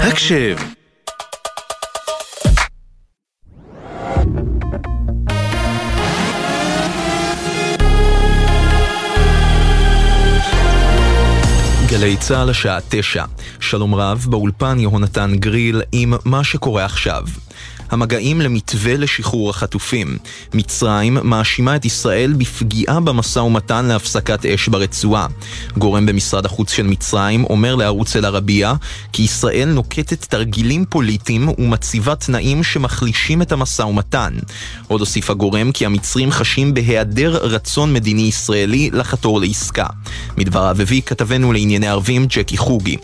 הקשב גלי צה"ל השעה תשע. שלום רב, באולפן יהונתן גריל עם מה שקורה עכשיו. המגעים למתווה לשחרור החטופים. מצרים מאשימה את ישראל בפגיעה במשא ומתן להפסקת אש ברצועה. גורם במשרד החוץ של מצרים אומר לערוץ אל-ערבייה כי ישראל נוקטת תרגילים פוליטיים ומציבה תנאים שמחלישים את המשא ומתן. עוד הוסיף הגורם כי המצרים חשים בהיעדר רצון מדיני ישראלי לחתור לעסקה. מדבריו הביא כתבנו לענייני ערבים ג'קי חוגי.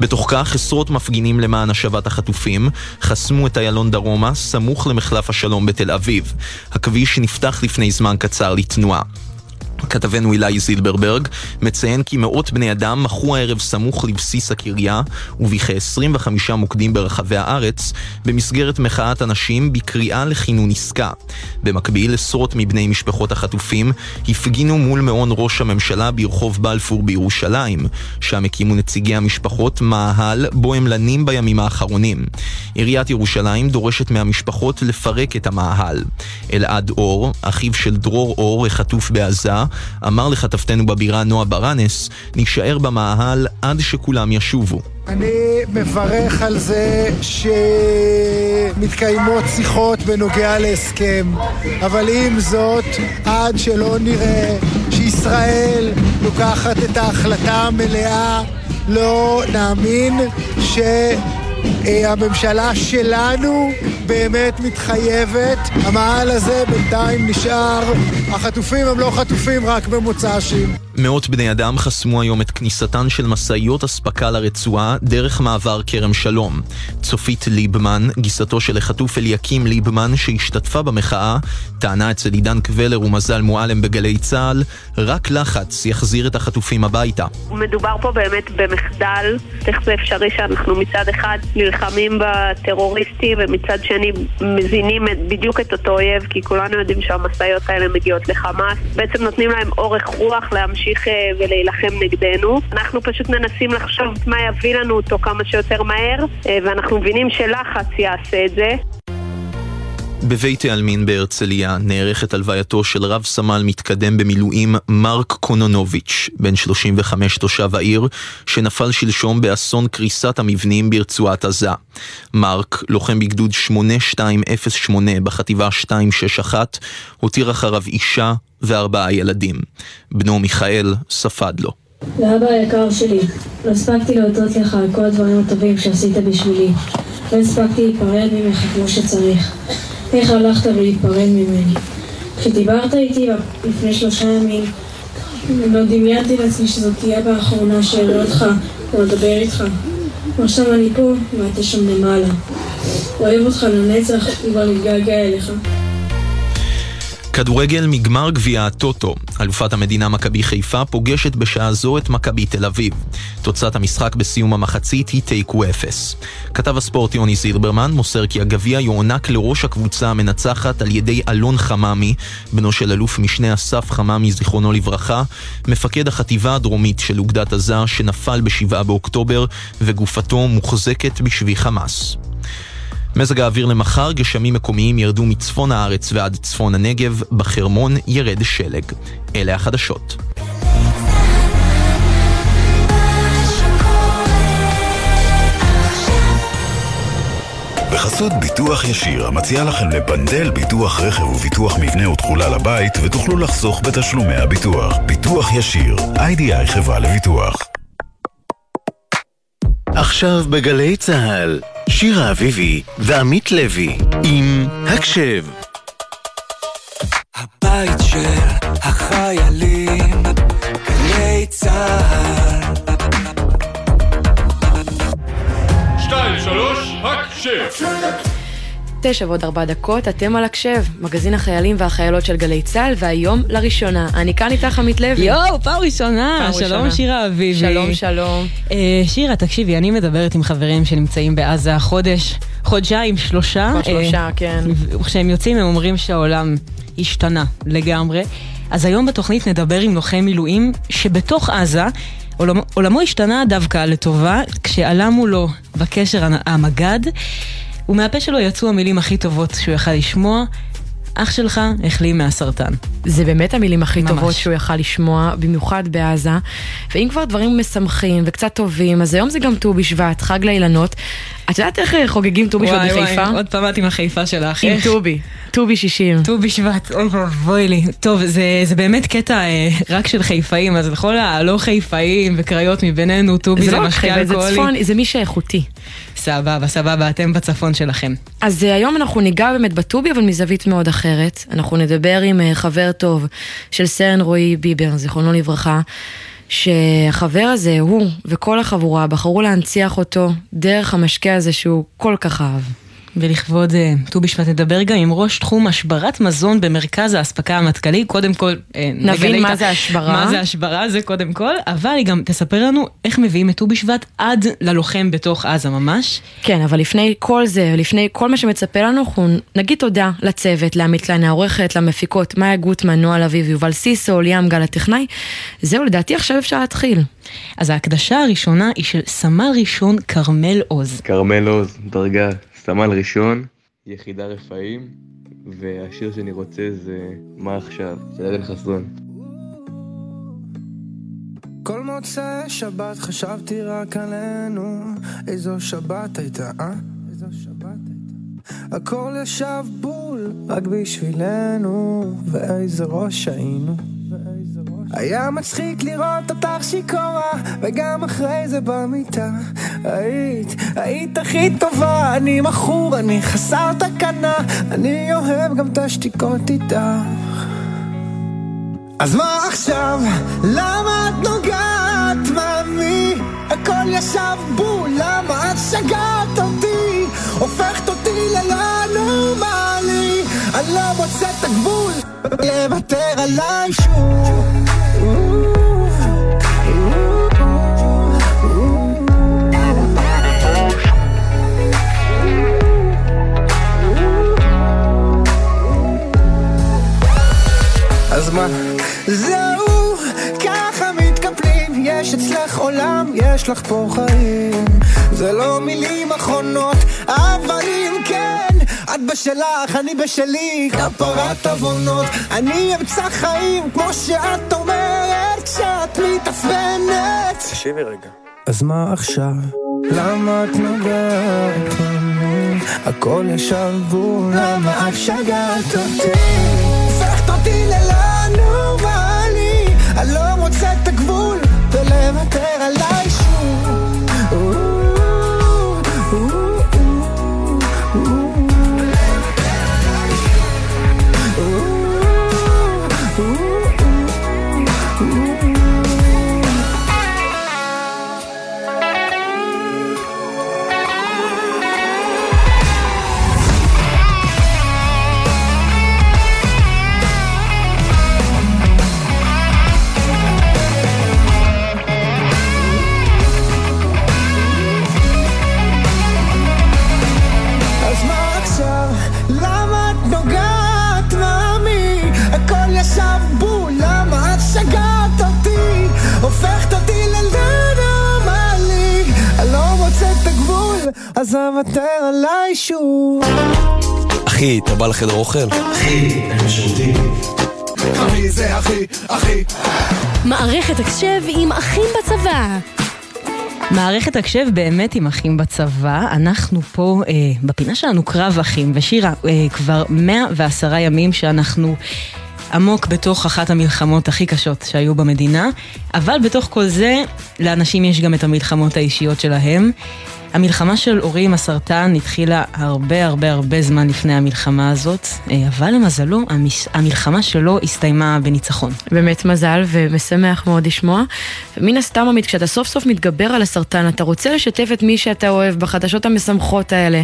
בתוך כך עשרות מפגינים למען השבת החטופים חסמו את איילון דרום דרומה, סמוך למחלף השלום בתל אביב. הכביש נפתח לפני זמן קצר לתנועה. כתבנו אילי זילברברג מציין כי מאות בני אדם מחו הערב סמוך לבסיס הקריה ובכ-25 מוקדים ברחבי הארץ במסגרת מחאת אנשים בקריאה לכינון עסקה. במקביל, עשרות מבני משפחות החטופים הפגינו מול מעון ראש הממשלה ברחוב בלפור בירושלים, שם הקימו נציגי המשפחות מאהל בו הם לנים בימים האחרונים. עיריית ירושלים דורשת מהמשפחות לפרק את המאהל. אלעד אור, אחיו של דרור אור, החטוף בעזה, אמר לכתבתנו בבירה נועה ברנס, נישאר במאהל עד שכולם ישובו. אני מברך על זה שמתקיימות שיחות בנוגע להסכם, אבל עם זאת, עד שלא נראה שישראל לוקחת את ההחלטה המלאה, לא נאמין ש... הממשלה שלנו באמת מתחייבת. המעל הזה בינתיים נשאר. החטופים הם לא חטופים רק במוצ"שים. מאות בני אדם חסמו היום את כניסתן של משאיות אספקה לרצועה דרך מעבר כרם שלום. צופית ליבמן, גיסתו של החטוף אליקים ליבמן שהשתתפה במחאה, טענה אצל עידן קבלר ומזל מועלם בגלי צה"ל, רק לחץ יחזיר את החטופים הביתה. מדובר פה באמת במחדל, איך זה אפשרי שאנחנו מצד אחד נלחמים בטרוריסטים ומצד שני מזינים בדיוק את אותו אויב, כי כולנו יודעים שהמשאיות האלה מגיעות לחמאס. בעצם נותנים להם אורך רוח להמשיך אה, ולהילחם נגדנו. אנחנו פשוט מנסים לחשוב מה יביא לנו אותו כמה שיותר מהר, אה, ואנחנו מבינים שלחץ יעשה את זה. בבית העלמין בהרצליה נערכת הלווייתו של רב סמל מתקדם במילואים מרק קונונוביץ', בן 35 תושב העיר, שנפל שלשום באסון קריסת המבנים ברצועת עזה. מרק, לוחם בגדוד 8208 בחטיבה 261, הותיר אחריו אישה וארבעה ילדים. בנו מיכאל ספד לו. לאבא היקר שלי, לא הספקתי להודות לך על כל הדברים הטובים שעשית בשבילי. לא הספקתי להיפרד ממך כמו שצריך. איך הלכת להיפרד ממני? כשדיברת איתי לפני שלושה ימים, לא דמיינתי לעצמי שזאת תהיה באחרונה שאראה אותך או לדבר איתך. ועכשיו אני פה ואתה שם למעלה. אוהב אותך לנצח וכבר מתגעגע אליך. כדורגל מגמר גביע הטוטו. אלופת המדינה מכבי חיפה פוגשת בשעה זו את מכבי תל אביב. תוצאת המשחק בסיום המחצית היא תיקו אפס. כתב הספורט יוני זילברמן מוסר כי הגביע יוענק לראש הקבוצה המנצחת על ידי אלון חממי, בנו של אלוף משנה אסף חממי זיכרונו לברכה, מפקד החטיבה הדרומית של אוגדת עזה שנפל ב-7 באוקטובר וגופתו מוחזקת בשבי חמאס. מזג האוויר למחר, גשמים מקומיים ירדו מצפון הארץ ועד צפון הנגב, בחרמון ירד שלג. אלה החדשות. בחסות ביטוח ישיר, המציע לכם לבנדל ביטוח רכב וביטוח מבנה ותכולה לבית, ותוכלו לחסוך בתשלומי הביטוח. ביטוח ישיר, איי-די-איי חברה לביטוח. עכשיו בגלי צה"ל, שירה אביבי ועמית לוי עם הקשב. הבית של החיילים, גלי צה"ל. שתיים, שלוש, הקשב. תשע ועוד ארבע דקות, אתם על הקשב, מגזין החיילים והחיילות של גלי צה"ל, והיום לראשונה. אני כאן איתך עמית לוי. יואו, פעם ראשונה. פעם שלום ראשונה. שירה אביבי. שלום, שלום. Uh, שירה, תקשיבי, אני מדברת עם חברים שנמצאים בעזה חודש, חודשיים, שלושה. כבר שלושה, uh, כן. כשהם יוצאים הם אומרים שהעולם השתנה לגמרי. אז היום בתוכנית נדבר עם לוחם מילואים שבתוך עזה עולמו, עולמו השתנה דווקא לטובה כשעלה מולו בקשר המג"ד ומהפה שלו יצאו המילים הכי טובות שהוא יכל לשמוע אח שלך החלים מהסרטן. זה באמת המילים הכי ממש. טובות שהוא יכל לשמוע, במיוחד בעזה. ואם כבר דברים משמחים וקצת טובים, אז היום זה גם ט"ו בשבט, חג לאילנות. את יודעת איך חוגגים ט"ו בשבט בחיפה? וואי, עוד פעם את עם החיפה שלך. עם ט"בי, ט"בי שישים. ט"ו בשבט, אוי ואבוי לי. טוב, זה, זה באמת קטע אה, רק של חיפאים, אז לכל הלא חיפאים וקריות מבינינו, ט"בי זה, זה לא משקה אלכוהולי. זה צפון, זה מי שאיכותי. סבבה, סבבה, אתם בצפון שלכם. אז אה, היום אנחנו ניגע באמת בט"ובי, אבל מזווית מאוד אחרת. אנחנו נדבר עם אה, חבר טוב של סרן רועי ביבר, זיכרונו לברכה. שהחבר הזה, הוא וכל החבורה בחרו להנציח אותו דרך המשקה הזה שהוא כל כך אהב. ולכבוד אה, ט"ו בשבט נדבר גם עם ראש תחום השברת מזון במרכז האספקה המטכ"לי. קודם כל, אה, נבין מה זה השברה. מה זה השברה, זה קודם כל, אבל היא גם תספר לנו איך מביאים את ט"ו בשבט עד ללוחם בתוך עזה ממש. כן, אבל לפני כל זה, לפני כל מה שמצפה לנו, אנחנו נגיד תודה לצוות, לעמית קליין העורכת, למפיקות, מאיה גוטמן, נועה אביב, יובל סיסו, ליאם גל הטכנאי. זהו, לדעתי עכשיו אפשר להתחיל. אז ההקדשה הראשונה היא של סמל ראשון כרמל עוז. כרמל עוז, דרגה סמל ראשון, יחידה רפאים, והשיר שאני רוצה זה "מה עכשיו" של עדן חסון. כל מוצאי שבת חשבתי רק עלינו, איזו שבת הייתה, אה? איזו שבת הייתה. הכל ישב בול, רק בשבילנו, ואיזה ראש היינו. היה מצחיק לראות אותך שיכורה, וגם אחרי זה במיטה. היית, היית הכי טובה, אני מכור, אני חסר תקנה, אני אוהב גם את השתיקות איתך. אז מה עכשיו? למה את נוגעת, מאמי? הכל ישב בול, למה את שגעת אותי? הופכת אותי ללא נורמלי, אני לא מוצא את הגבול, לוותר עליי שוב. מה? זהו, ככה מתקפלים, יש אצלך עולם, יש לך פה חיים. זה לא מילים אחרונות, אבל אם כן, את בשלך, אני בשלי, כפרת עוונות. אני אמצא חיים, כמו שאת אומרת, כשאת מתעצבנת. תקשיבי רגע. אז מה עכשיו? למה את נוגעת? הכל ישר בול, למה את שגעת אותי? אני לא מוצא את הגבול, ולוותר עליי אז אוותר עליי שוב. אחי, אתה בא לחדר אוכל? אחי, אין שירותים. אחי זה אחי, אחי. מערכת הקשב עם אחים בצבא. מערכת הקשב באמת עם אחים בצבא, אנחנו פה אה, בפינה שלנו קרב אחים, ושירה, אה, כבר 110 ימים שאנחנו עמוק בתוך אחת המלחמות הכי קשות שהיו במדינה, אבל בתוך כל זה, לאנשים יש גם את המלחמות האישיות שלהם. המלחמה של אורי עם הסרטן התחילה הרבה הרבה הרבה זמן לפני המלחמה הזאת, אה, אבל למזלו, המלחמה שלו הסתיימה בניצחון. באמת מזל, ומשמח מאוד לשמוע. מן הסתם, עמית, כשאתה סוף סוף מתגבר על הסרטן, אתה רוצה לשתף את מי שאתה אוהב בחדשות המשמחות האלה,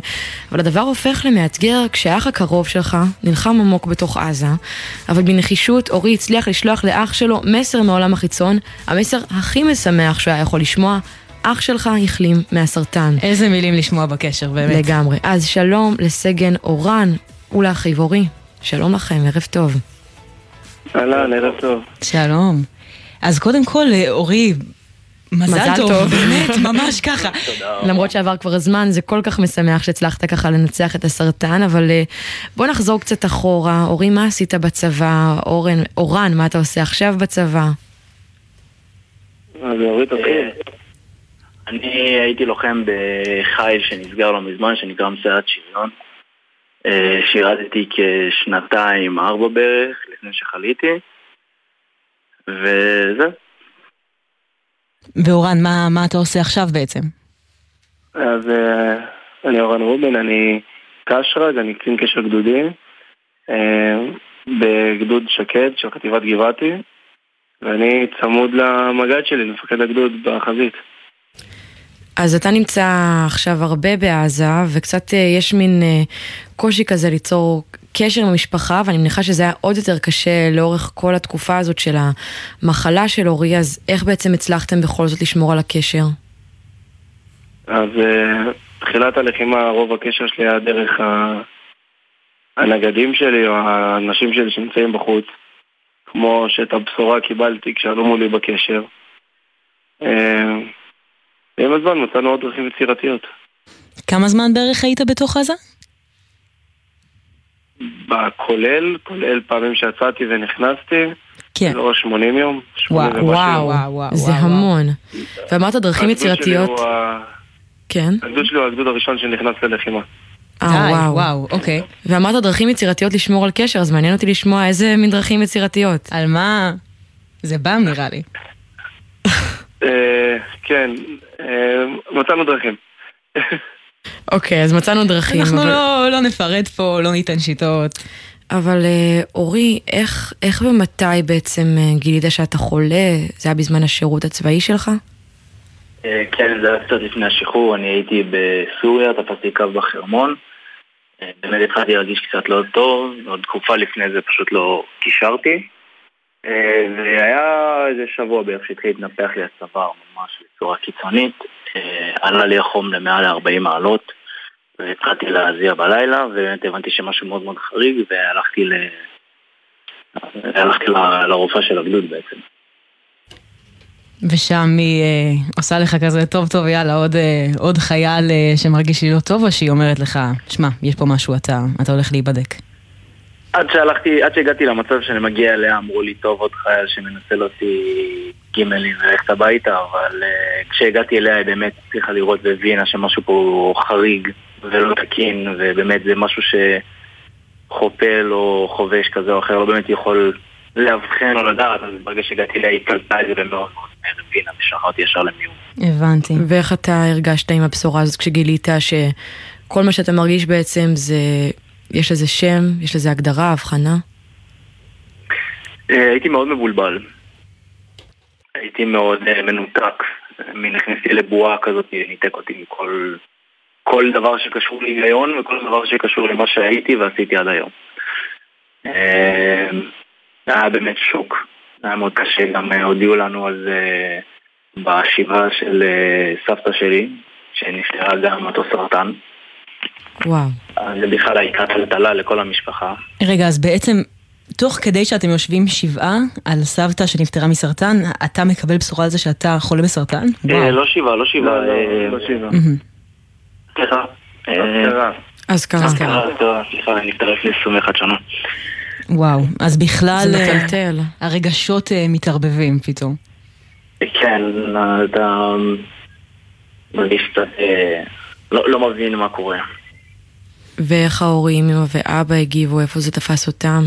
אבל הדבר הופך למאתגר כשהאח הקרוב שלך נלחם עמוק בתוך עזה, אבל בנחישות אורי הצליח לשלוח לאח שלו מסר מעולם החיצון, המסר הכי משמח שהוא היה יכול לשמוע. אח שלך החלים מהסרטן. איזה מילים לשמוע בקשר, באמת. לגמרי. אז שלום לסגן אורן ולאחיו אורי. שלום לכם, ערב טוב. אהלן, ערב טוב. שלום. אז קודם כל, אורי, מזל טוב, באמת, ממש ככה. למרות שעבר כבר זמן, זה כל כך משמח שהצלחת ככה לנצח את הסרטן, אבל אה, בוא נחזור קצת אחורה. אורי, מה עשית בצבא? אורן, אורן, מה אתה עושה עכשיו בצבא? אז אורי תתחיל. אני הייתי לוחם בחיל שנסגר לא מזמן, שנקרא מסיירת שריון. אה, שירתתי כשנתיים, ארבע בערך, לפני שחליתי. וזהו. ואורן, מה, מה אתה עושה עכשיו בעצם? אז אה, אני אורן רובין, אני קשרג, אני קצין קשר גדודי אה, בגדוד שקד של חטיבת גבעתי ואני צמוד למג"ד שלי, למפקד הגדוד בחזית. אז אתה נמצא עכשיו הרבה בעזה, וקצת אה, יש מין קושי כזה ליצור קשר עם המשפחה, ואני מניחה שזה היה עוד יותר קשה לאורך כל התקופה הזאת של המחלה של אורי, אז איך בעצם הצלחתם בכל זאת לשמור על הקשר? אז uh, תחילת הלחימה, רוב הקשר שלי היה דרך הנגדים שלי או האנשים שלי שנמצאים בחוץ, כמו שאת הבשורה קיבלתי כשעלו מולי בקשר. ועם הזמן מצאנו עוד דרכים יצירתיות. כמה זמן בערך היית בתוך עזה? בכולל, כולל פעמים שיצאתי ונכנסתי. כן. לא 80 יום. וואו, וואו, וואו, וואו. זה וואו. המון. ואמרת דרכים יצירתיות. כן. הגדוד שלי הוא הגדוד הראשון שנכנס ללחימה. אה, וואו. וואו, אוקיי. ואמרת דרכים יצירתיות לשמור על קשר, אז מעניין אותי לשמוע איזה מין דרכים יצירתיות. על מה? זה באם נראה לי. אה, כן, אה, מצאנו דרכים. אוקיי, אז מצאנו דרכים. אנחנו אבל... לא, לא נפרט פה, לא ניתן שיטות. אבל אה, אורי, איך, איך ומתי בעצם גילית שאתה חולה? זה היה בזמן השירות הצבאי שלך? כן, זה היה קצת לפני השחרור, אני הייתי בסוריה, תפסתי קו בחרמון. באמת התחלתי להרגיש קצת לא טוב, עוד תקופה לפני זה פשוט לא קישרתי. והיה איזה שבוע בערך שהתחיל להתנפח לי הצוואר ממש בצורה קיצונית. עלה לי החום למעל 40 מעלות, והתחלתי להזיע בלילה, ובאמת הבנתי שמשהו מאוד מאוד חריג, והלכתי ל... הלכתי. לרופאה של הגדוד בעצם. ושם היא אה, עושה לך כזה, טוב טוב, יאללה, עוד, אה, עוד חייל אה, שמרגיש לי לא טוב, או שהיא אומרת לך, שמע, יש פה משהו, אתה, אתה הולך להיבדק? עד שהלכתי, עד שהגעתי למצב שאני מגיע אליה, אמרו לי, טוב, עוד חייל שמנסה להוציא גימלים וללכת הביתה, אבל uh, כשהגעתי אליה היא באמת הצליחה לראות והבינה שמשהו פה חריג ולא תקין, ובאמת זה משהו שחופל או חובש כזה או אחר לא באמת יכול לאבחן או לדעת, אז ברגע שהגעתי אליה היא קלטה את זה ומאוד מאוד הבינה ושלחה אותי ישר למיון. הבנתי. ואיך אתה הרגשת עם הבשורה הזאת כשגילית שכל מה שאתה מרגיש בעצם זה, יש לזה שם, יש לזה הגדרה, הבחנה? אה, הייתי מאוד מבולבל. הייתי מאוד uh, מנותק, נכנסתי לבועה כזאת, ניתק אותי מכל כל דבר שקשור להיגיון וכל דבר שקשור למה שהייתי ועשיתי עד היום. Uh, היה באמת שוק, היה מאוד קשה, גם הודיעו לנו על זה בשבעה של סבתא שלי, שנפטרה גם מאותו סרטן. וואו. אז זה בכלל הייתה טלטלה לכל המשפחה. רגע, אז בעצם תוך כדי שאתם יושבים שבעה על סבתא שנפטרה מסרטן, אתה מקבל בשורה על זה שאתה חולה בסרטן? אה, לא שבעה, לא שבעה. לא, לא, לא שבעה. סליחה. אזכרה. אזכרה, סליחה, אני נפטרה לפני 21 שנה. וואו, אז בכלל זה מטלטל. הרגשות מתערבבים פתאום. כן, אתה מרגיש קצת, לא מבין מה קורה. ואיך ההורים, אמא ואבא הגיבו, איפה זה תפס אותם?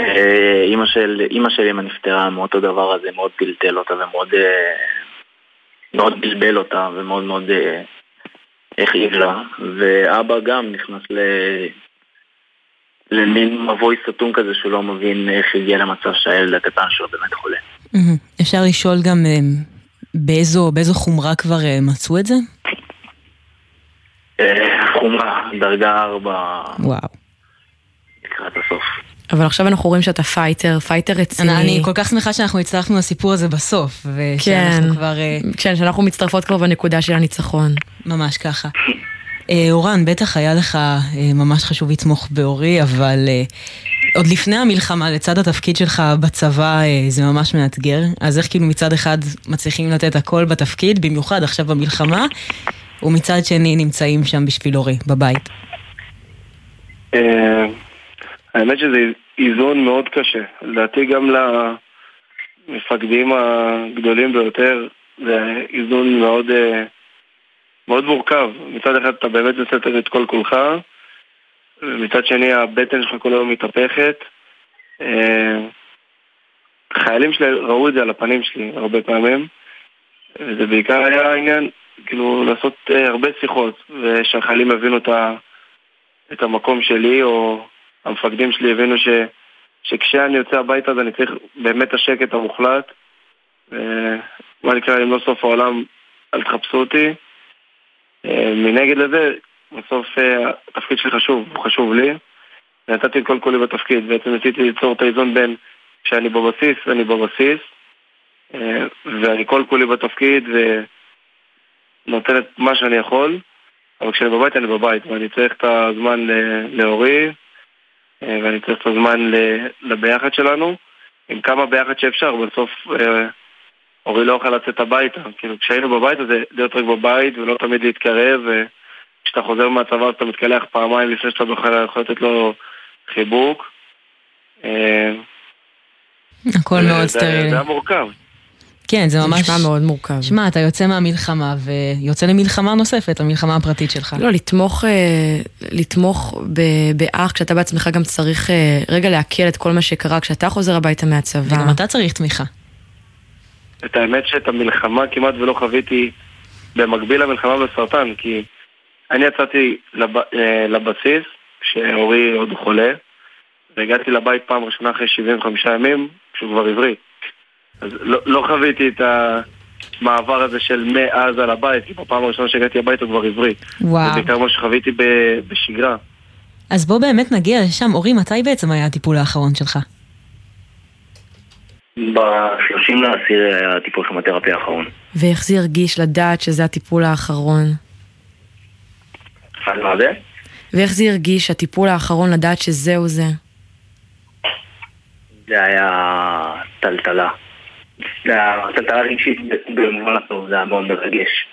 אה, אימא של, אימא של אמא נפטרה מאותו דבר הזה, מאוד טלטל אותה ומאוד אה, מאוד בלבל אותה ומאוד מאוד אה, הכאיב לה ואבא גם נכנס ל... למין מבוי סתום כזה שהוא לא מבין איך הגיע למצב שהילד הקטן שלו באמת חולה. אפשר לשאול גם באיזו, באיזו חומרה כבר מצאו את זה? חומרה, דרגה ארבע. וואו. לקראת הסוף. אבל עכשיו אנחנו רואים שאתה fighter, fighter רציני. אני, כל כך שמחה שאנחנו הצטרפנו לסיפור הזה בסוף, ושאנחנו כן, כבר... כן, שאנחנו מצטרפות כבר בנקודה של הניצחון. ממש ככה. אורן, בטח היה לך ממש חשוב לתמוך באורי, אבל עוד לפני המלחמה, לצד התפקיד שלך בצבא, אה, זה ממש מאתגר. אז איך כאילו מצד אחד מצליחים לתת הכל בתפקיד, במיוחד עכשיו במלחמה, ומצד שני נמצאים שם בשביל אורי, בבית. אה, האמת שזה איזון מאוד קשה. לדעתי גם למפקדים הגדולים ביותר, זה איזון מאוד, אה, מאוד מורכב. מצד אחד אתה באמת מסתת את כל כולך, ומצד שני הבטן שלך כל היום מתהפכת. אה, חיילים שלי ראו את זה על הפנים שלי הרבה פעמים, וזה בעיקר היה העניין, כאילו, לעשות אה, הרבה שיחות, ושהחיילים יבינו את, ה, את המקום שלי, או המפקדים שלי הבינו ש, שכשאני יוצא הביתה אז אני צריך באמת השקט המוחלט. מה נקרא, אם לא סוף העולם, אל תחפשו אותי. אה, מנגד לזה, בסוף אה, התפקיד שלי חשוב, הוא חשוב לי. נתתי את כל כולי בתפקיד, בעצם ניסיתי ליצור את האיזון בין כשאני בבסיס ואני בבסיס, אה, ואני כל כולי בתפקיד ונותן את מה שאני יכול, אבל כשאני בבית אני בבית, ואני צריך את הזמן להורי, ואני צריך את הזמן לביחד שלנו, עם כמה ביחד שאפשר, בסוף אורי לא יכול לצאת הביתה. כאילו, כשהיינו בבית, אז זה להיות רק בבית ולא תמיד להתקרב, וכשאתה חוזר מהצבא אתה מתקלח פעמיים לפני שאתה בכלל יכול לתת לו חיבוק. אה, הכל מאוד סטרילי. זה היה מורכב. כן, זה ממש... נשמע מאוד מורכב. שמע, אתה יוצא מהמלחמה ויוצא למלחמה נוספת, המלחמה הפרטית שלך. לא, לתמוך, אה, לתמוך באח כשאתה בעצמך גם צריך אה, רגע לעכל את כל מה שקרה כשאתה חוזר הביתה מהצבא. וגם אתה צריך תמיכה. את האמת שאת המלחמה כמעט ולא חוויתי במקביל למלחמה בסרטן, כי אני יצאתי לב, אה, לבסיס כשאורי עוד חולה, והגעתי לבית פעם ראשונה אחרי 75 ימים, כשהוא כבר עברי. אז לא, לא חוויתי את המעבר הזה של מעזה לבית, כי בפעם הראשונה שהגעתי הביתה הוא כבר עברי. וואו. זה בעיקר מה שחוויתי ב, בשגרה. אז בוא באמת נגיע לשם. אורי, מתי בעצם היה הטיפול האחרון שלך? ב-30 לעשיר היה הטיפול כימותרפי האחרון. ואיך זה הרגיש לדעת שזה הטיפול האחרון? על מה זה? ואיך זה הרגיש, הטיפול האחרון, לדעת שזהו זה? זה היה טלטלה. זה היה טלטלה רגשית במובן הטוב, זה היה מאוד מרגש.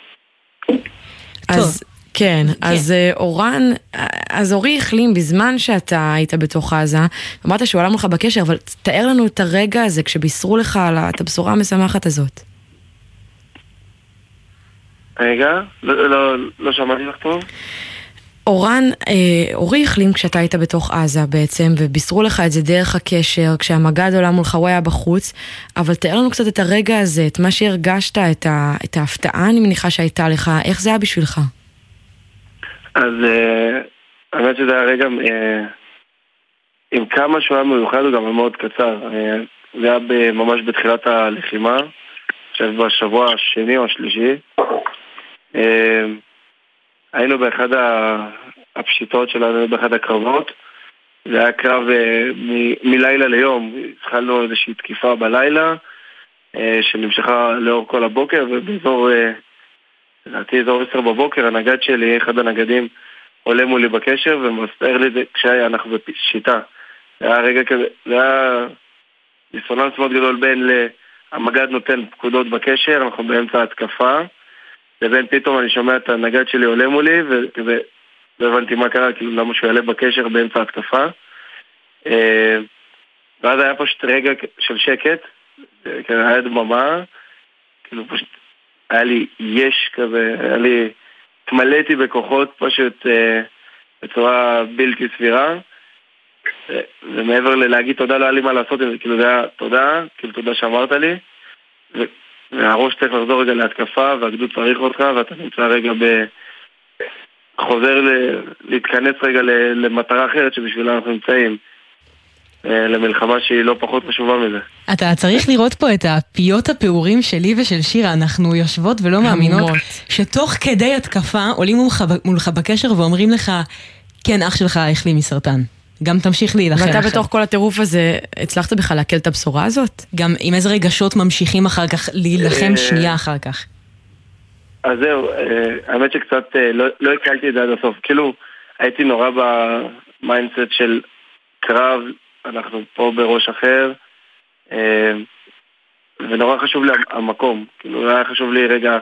אז כן, אז אה, אורן, אז אורי החלים בזמן שאתה היית בתוך עזה, אמרת שהוא עלה מולך בקשר, אבל תאר לנו את הרגע הזה כשבישרו לך על את הבשורה המשמחת הזאת. רגע, לא, לא, לא שמעתי לך טוב. אורן, אה, אורי החלים כשאתה היית בתוך עזה בעצם, ובישרו לך את זה דרך הקשר, כשהמג"ד עולה מולך, הוא היה בחוץ, אבל תאר לנו קצת את הרגע הזה, את מה שהרגשת, את, ה, את ההפתעה אני מניחה שהייתה לך, איך זה היה בשבילך? אז אה, האמת שזה היה רגע, אה, עם כמה שהוא היה מיוחד הוא גם מאוד קצר. זה היה ממש בתחילת הלחימה, עכשיו בשבוע השני או השלישי. היינו באחד הפשיטות שלנו, באחד הקרבות. זה היה קרב מלילה ליום. התחלנו איזושהי תקיפה בלילה, שנמשכה לאור כל הבוקר, ובאזור... לדעתי אזור עשר בבוקר, הנגד שלי, אחד הנגדים, עולה מולי בקשר ומסתער לי את זה כשהיה בשיטה. זה היה רגע כזה, זה היה דיסוננס מאוד גדול בין המג"ד נותן פקודות בקשר, אנחנו באמצע ההתקפה, לבין פתאום אני שומע את הנגד שלי עולה מולי, וכזה, לא הבנתי מה קרה, כאילו למה שהוא יעלה בקשר באמצע ההתקפה. אה, ואז היה פשוט רגע של שקט, כן, היה דממה, כאילו פשוט היה לי יש כזה, היה לי... התמלאתי בכוחות פשוט אה, בצורה בלתי סבירה. אה, ומעבר ללהגיד תודה לא היה לי מה לעשות עם זה, כאילו זה היה תודה, כאילו תודה שאמרת לי. והראש צריך לחזור רגע להתקפה, והגדוד צריך אותך, ואתה נמצא רגע ב... חוזר ל... להתכנס רגע למטרה אחרת שבשבילה אנחנו נמצאים. אה, למלחמה שהיא לא פחות חשובה מזה. אתה צריך לראות פה את הפיות הפעורים שלי ושל שירה, אנחנו יושבות ולא מאמינות שתוך כדי התקפה עולים מולך בקשר ואומרים לך, כן, אח שלך החלים מסרטן. גם תמשיך להילחם. ואתה בתוך כל הטירוף הזה, הצלחת בכלל לעכל את הבשורה הזאת? גם עם איזה רגשות ממשיכים אחר כך להילחם אה, שנייה אחר כך. אז זהו, אה, האמת שקצת לא הקלתי את זה עד הסוף. כאילו, הייתי נורא ב mindset של קרב אנחנו פה בראש אחר, אה, ונורא חשוב לי המקום. כאילו, היה חשוב לי רגע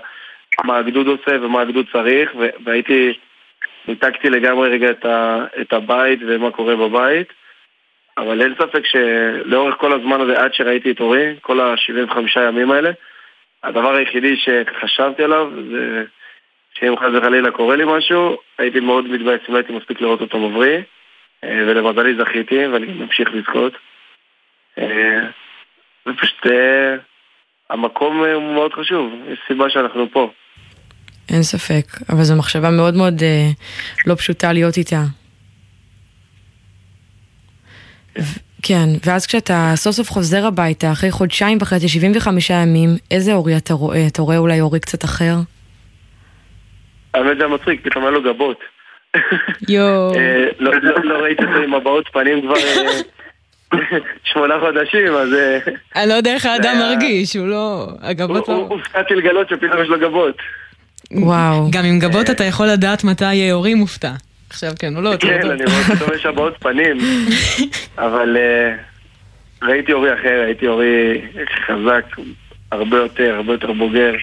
מה הגדוד עושה ומה הגדוד צריך, והייתי, ניתקתי לגמרי רגע את, ה, את הבית ומה קורה בבית. אבל אין ספק שלאורך כל הזמן הזה, עד שראיתי את אורי, כל ה-75 ימים האלה, הדבר היחידי שחשבתי עליו זה שאם חס וחלילה קורה לי משהו, הייתי מאוד מתבאס אם הייתי מספיק לראות אותו מבריא, אה, ולמזלי זכיתי, ואני ממשיך לזכות. אה, ופשוט אה, המקום הוא מאוד חשוב, יש סיבה שאנחנו פה. אין ספק, אבל זו מחשבה מאוד מאוד אה, לא פשוטה להיות איתה. כן, ואז כשאתה סוף סוף חוזר הביתה, אחרי חודשיים וחצי, 75 ימים, איזה אורי אתה רואה? אתה רואה אולי אורי קצת אחר? האמת זה מצחיק, פתאום היה לו גבות. יואו. אה, לא, לא, לא ראיתי אותו עם הבעות פנים כבר אה, שמונה חודשים, אז... אה, אני לא יודע איך האדם מרגיש, הוא לא... הגבות לא... הופתעתי לגלות שפתאום יש לו גבות. וואו. גם עם גבות אתה יכול לדעת מתי אורי מופתע. עכשיו כן או לא? כן, אני רואה פתאום יש הבעות פנים, אבל ראיתי אורי אחר, ראיתי אורי חזק הרבה יותר, הרבה יותר בוגר.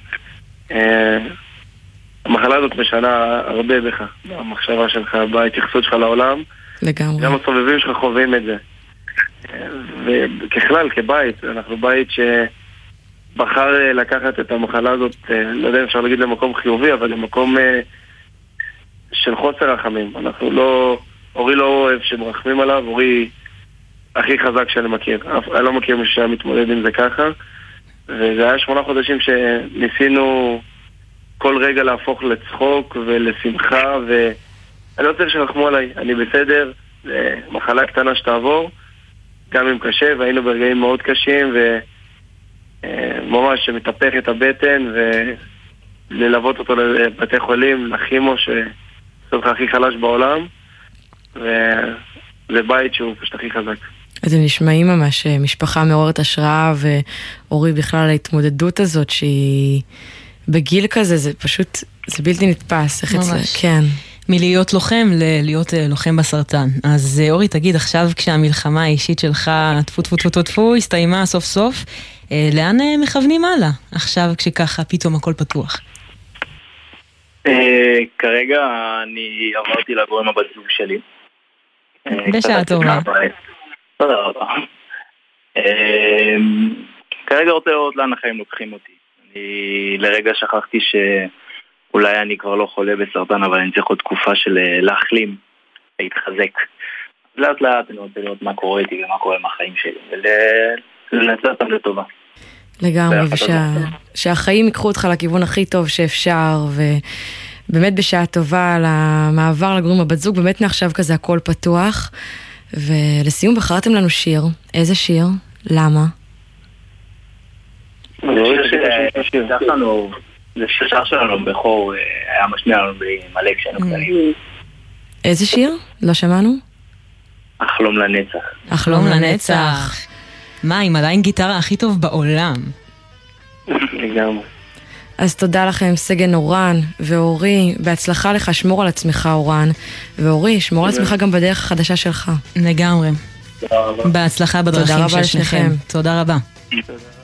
המחלה הזאת משנה הרבה בך, במחשבה שלך, בהתייחסות שלך לעולם. לגמרי. גם הסובבים שלך חווים את זה. וככלל, כבית, אנחנו בית שבחר אה, לקחת את המחלה הזאת, אה, לא יודע אם אפשר להגיד למקום חיובי, אבל למקום אה, של חוסר רחמים. אנחנו לא... אורי לא אוהב שמרחמים עליו, אורי הכי חזק שאני מכיר. אני לא מכיר מישהו שהיה מתמודד עם זה ככה. וזה היה שמונה חודשים שניסינו... כל רגע להפוך לצחוק ולשמחה, ואני לא רוצה שרחמו עליי, אני בסדר, מחלה קטנה שתעבור, גם אם קשה, והיינו ברגעים מאוד קשים, וממש שמתהפך את הבטן, וללוות אותו לבתי חולים, לכימו, שסוף הכי חלש בעולם, וזה בית שהוא פשוט הכי חזק. אתם נשמעים ממש אה, משפחה מעוררת השראה, ואורי בכלל ההתמודדות הזאת שהיא... בגיל כזה זה פשוט, זה בלתי נתפס, איך אצלך, כן. מלהיות לוחם ללהיות אה, לוחם בסרטן. אז אה, אורי, תגיד, עכשיו כשהמלחמה האישית שלך, טפו טפו טפו טפו הסתיימה סוף סוף, אה, לאן מכוונים הלאה? עכשיו כשככה פתאום הכל פתוח. כרגע אני עברתי לגור עם הבת זוג שלי. בשעה טובה. תודה רבה. כרגע רוצה לראות לאן החיים לוקחים אותי. אני לרגע שכחתי שאולי אני כבר לא חולה בסרטן, אבל אני צריך עוד תקופה של אה, להחלים, להתחזק. לאט לאט אני רוצה לראות מה קורה איתי ומה קורה עם החיים שלי, ולנצל אותם לטובה. לגמרי, ושהחיים ייקחו אותך לכיוון הכי טוב שאפשר, ובאמת בשעה טובה על המעבר לגור עם הבת זוג, באמת מעכשיו כזה הכל פתוח. ולסיום בחרתם לנו שיר, איזה שיר? למה? זה שיר שלנו בכור, אה, היה משמיע לנו מלא כשהיינו mm. קטנים. איזה שיר? לא שמענו? החלום לנצח. החלום לנצח. מה, עם עדיין גיטרה הכי טוב בעולם. לגמרי. אז תודה לכם, סגן אורן ואורי, בהצלחה לך, שמור על עצמך אורן, ואורי, שמור על עצמך גם בדרך החדשה שלך. לגמרי. בהצלחה בדרכים של שניכם. תודה רבה. שוב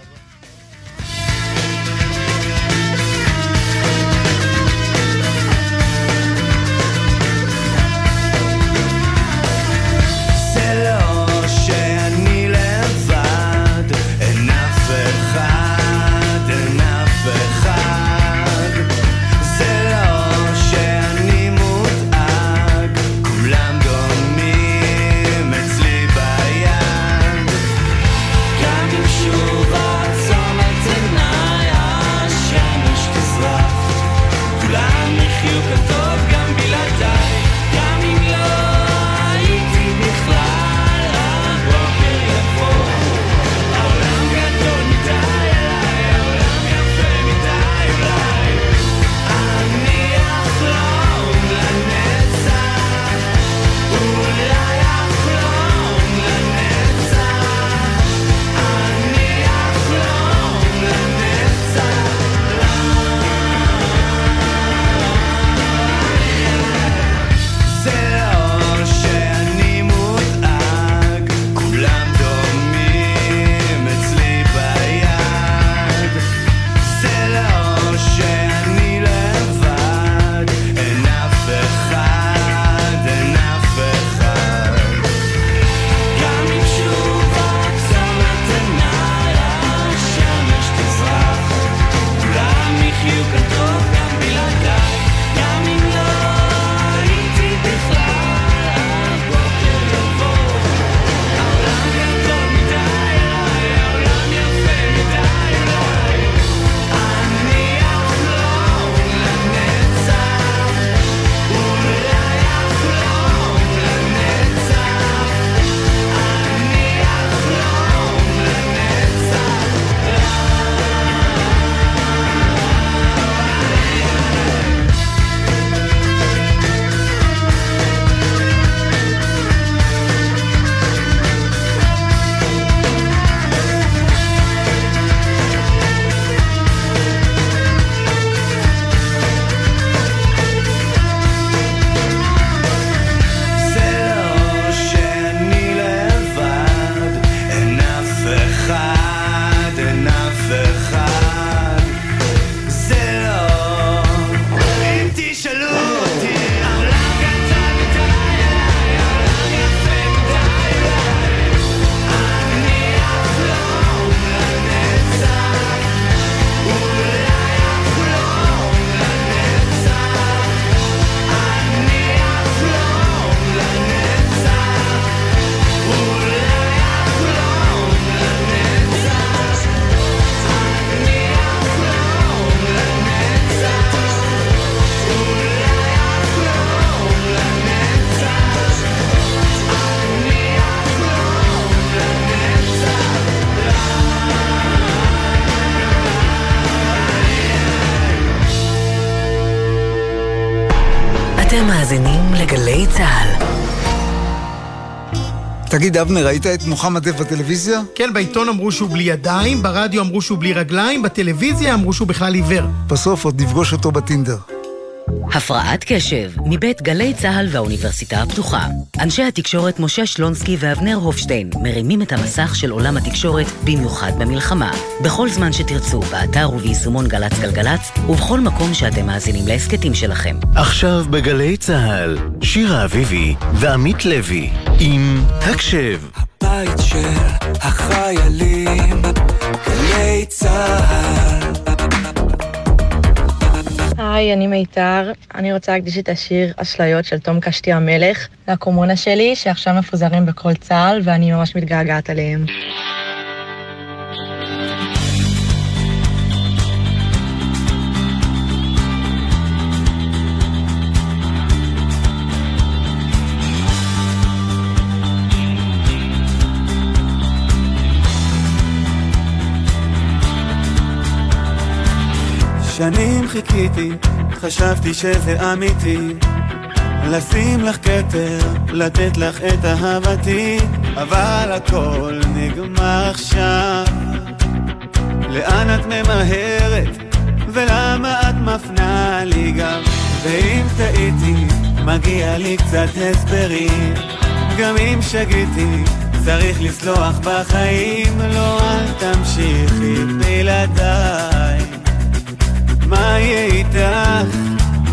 אתם מאזינים לגלי צה"ל. תגיד, אבנר, ראית את מוחמד דף בטלוויזיה? כן, בעיתון אמרו שהוא בלי ידיים, ברדיו אמרו שהוא בלי רגליים, בטלוויזיה אמרו שהוא בכלל עיוור. בסוף עוד נפגוש אותו בטינדר. הפרעת קשב, מבית גלי צה"ל והאוניברסיטה הפתוחה. אנשי התקשורת משה שלונסקי ואבנר הופשטיין מרימים את המסך של עולם התקשורת, במיוחד במלחמה. בכל זמן שתרצו, באתר וביישומון גל"צ גלגלצ, ובכל מקום שאתם מאזינים להסכתים שלכם. עכשיו בגלי צה"ל, שירה אביבי ועמית לוי, עם הקשב. הבית של החיילים, גלי צה"ל. היי, אני מיתר. אני רוצה להקדיש את השיר אשליות של תום קשתי המלך לקומונה שלי, שעכשיו מפוזרים בכל צה"ל, ואני ממש מתגעגעת עליהם. שנים חיכיתי, חשבתי שזה אמיתי לשים לך כתר, לתת לך את אהבתי אבל הכל נגמר עכשיו לאן את ממהרת? ולמה את מפנה לי גם? ואם טעיתי, מגיע לי קצת הסברים גם אם שגיתי, צריך לסלוח בחיים לא, אל תמשיכי בלעדיי מה יהיה איתך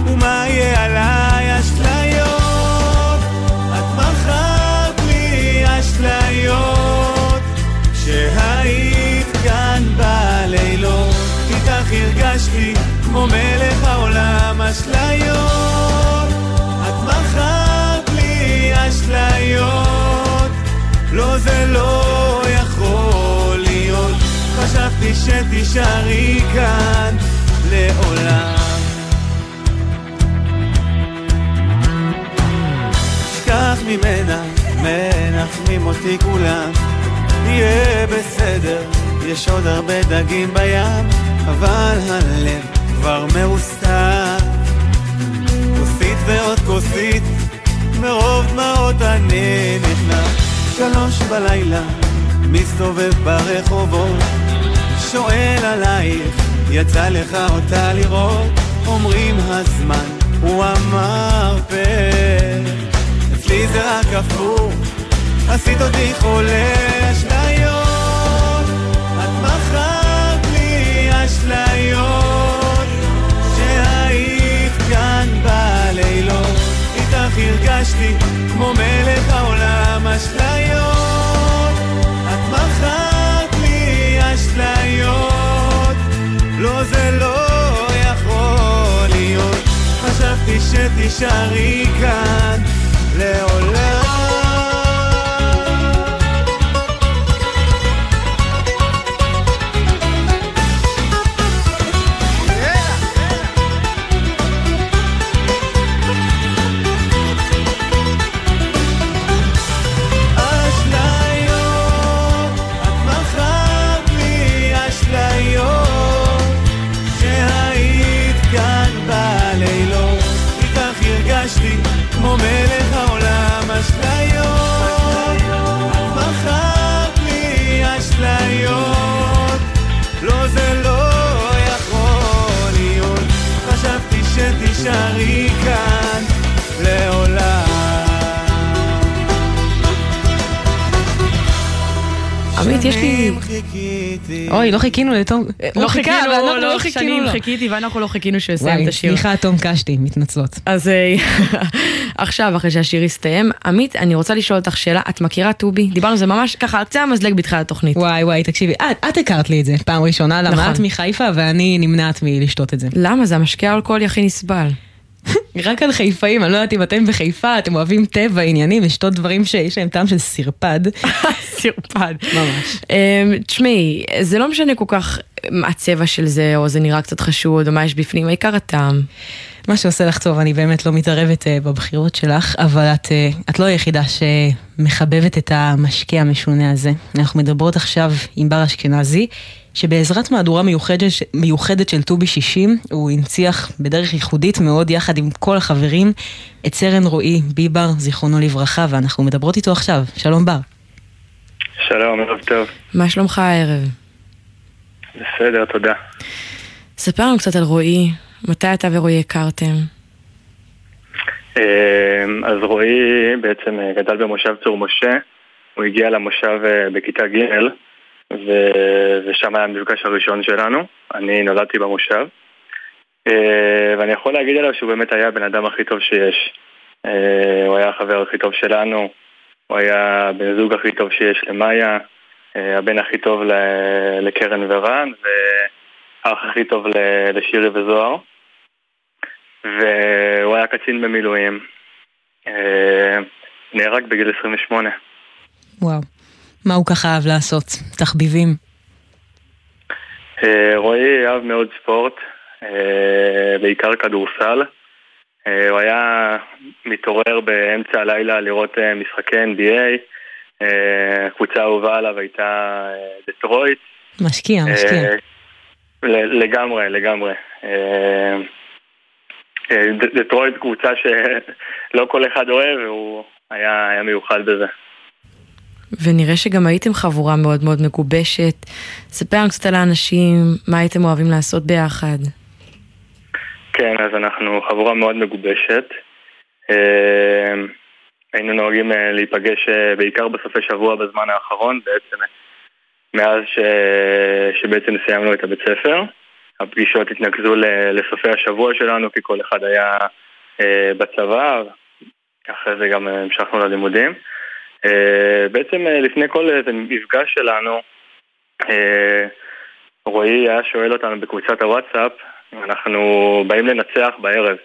ומה יהיה עליי אשליות? את מכרת לי אשליות כשהיית כאן בלילות. איתך הרגשתי כמו מלך העולם אשליות. את מכרת לי אשליות. לא זה לא יכול להיות. חשבתי שתישארי כאן לעולם. שכח ממנה, מנחמים אותי כולם. יהיה בסדר, יש עוד הרבה דגים בים, אבל הלב כבר מאוסתר. כוסית ועוד כוסית, מרוב דמעות אני נכנע. שלוש בלילה, מסתובב ברחובות, שואל עלייך יצא לך אותה לראות, אומרים הזמן הוא המרפא. אצלי זה רק הפוך, עשית אותי חולה שתישארי כאן לעולם. לא חיכינו לתום... לא חיכינו, ואנחנו לא לא חיכינו לו. חיכיתי ואנחנו לא חיכינו שהוא יסיים את השיר. סליחה, תום קשתי, מתנצלות. אז אה, עכשיו, אחרי שהשיר יסתיים, עמית, אני רוצה לשאול אותך שאלה, את מכירה טובי? דיברנו על זה ממש ככה על קצה המזלג בתחילת התוכנית. וואי וואי, תקשיבי, את, הכרת לי את זה פעם ראשונה, למה נכון. את מחיפה ואני נמנעת מלשתות את זה. למה? זה המשקה האלכוהולי הכי נסבל. רק על חיפאים, אני לא יודעת אם אתם בחיפה, אתם אוהבים טבע, עניינים, לשתות דברים שיש להם טעם של סרפד. סרפד. ממש. אמ, תשמעי, זה לא משנה כל כך הצבע של זה, או זה נראה קצת חשוד, או מה יש בפנים, העיקר הטעם. מה שעושה לך טוב, אני באמת לא מתערבת אה, בבחירות שלך, אבל את, אה, את לא היחידה שמחבבת את המשקה המשונה הזה. אנחנו מדברות עכשיו עם בר אשכנזי, שבעזרת מהדורה מיוחדת, מיוחדת של ט"ו בשישים, הוא הנציח בדרך ייחודית מאוד יחד עם כל החברים את סרן רועי ביבר, זיכרונו לברכה, ואנחנו מדברות איתו עכשיו. שלום בר. שלום, ערב טוב. מה שלומך הערב? בסדר, תודה. ספר לנו קצת על רועי, מתי אתה ורועי הכרתם? אמ, אז רועי בעצם אה, גדל במושב צור משה, הוא הגיע למושב אה, בכיתה ג' ו- ושם היה המפגש הראשון שלנו, אני נולדתי במושב אה, ואני יכול להגיד עליו שהוא באמת היה הבן אדם הכי טוב שיש הוא היה החבר הכי טוב שלנו, הוא היה הבן זוג הכי טוב שיש למאיה, הבן הכי טוב לקרן ורן והאח הכי טוב לשירי וזוהר והוא היה קצין במילואים. אה, נהרג בגיל 28. וואו. מה הוא ככה אהב לעשות? תחביבים? אה, רועי אהב מאוד ספורט, אה, בעיקר כדורסל. הוא היה מתעורר באמצע הלילה לראות משחקי NBA. הקבוצה האהובה עליו הייתה דטרויט. משקיע, משקיע. לגמרי, לגמרי. דטרויט קבוצה שלא כל אחד אוהב, והוא היה, היה מיוחד בזה. ונראה שגם הייתם חבורה מאוד מאוד מגובשת. ספר לנו קצת על האנשים, מה הייתם אוהבים לעשות ביחד. כן, אז אנחנו חבורה מאוד מגובשת. אה, היינו נוהגים אה, להיפגש אה, בעיקר בסופי שבוע בזמן האחרון, בעצם מאז ש... שבעצם סיימנו את הבית ספר. הפגישות התנקזו לסופי השבוע שלנו, כי כל אחד היה בצבא, אחרי זה גם המשכנו ללימודים. אה, בעצם אה, לפני כל איזה מפגש שלנו, אה, רועי היה שואל אותנו בקבוצת הוואטסאפ, אנחנו באים לנצח בערב.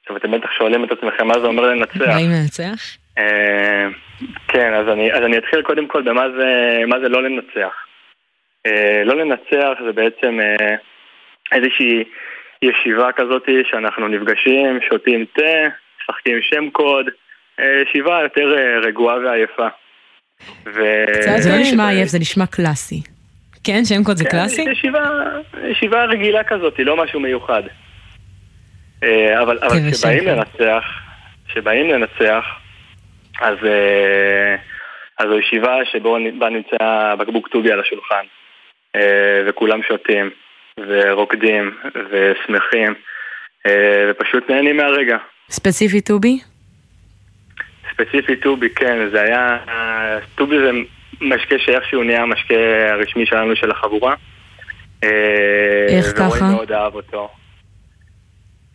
עכשיו אתם בטח שואלים את עצמכם מה זה אומר לנצח. באים לנצח? כן, אז אני, אז אני אתחיל קודם כל במה זה, זה לא לנצח. לא לנצח זה בעצם... איזושהי ישיבה כזאת שאנחנו נפגשים, שותים תה, משחקים שם קוד, אה, ישיבה יותר אה, רגועה ועייפה. ו... זה לא נשמע עייף, זה נשמע קלאסי. כן, שם קוד זה כן, קלאסי? ישיבה, ישיבה רגילה כזאת, לא משהו מיוחד. אה, אבל, אבל כשבאים לנצח, כשבאים לנצח, אז, זו ישיבה שבה נמצא בקבוק טובי על השולחן, וכולם שותים. ורוקדים ושמחים אה, ופשוט נהנים מהרגע. ספציפי טובי? ספציפי טובי, כן, זה היה... טובי זה משקה שאיכשהו נהיה המשקה הרשמי שלנו של החבורה. אה, איך ככה? ורועי מאוד אהב אותו.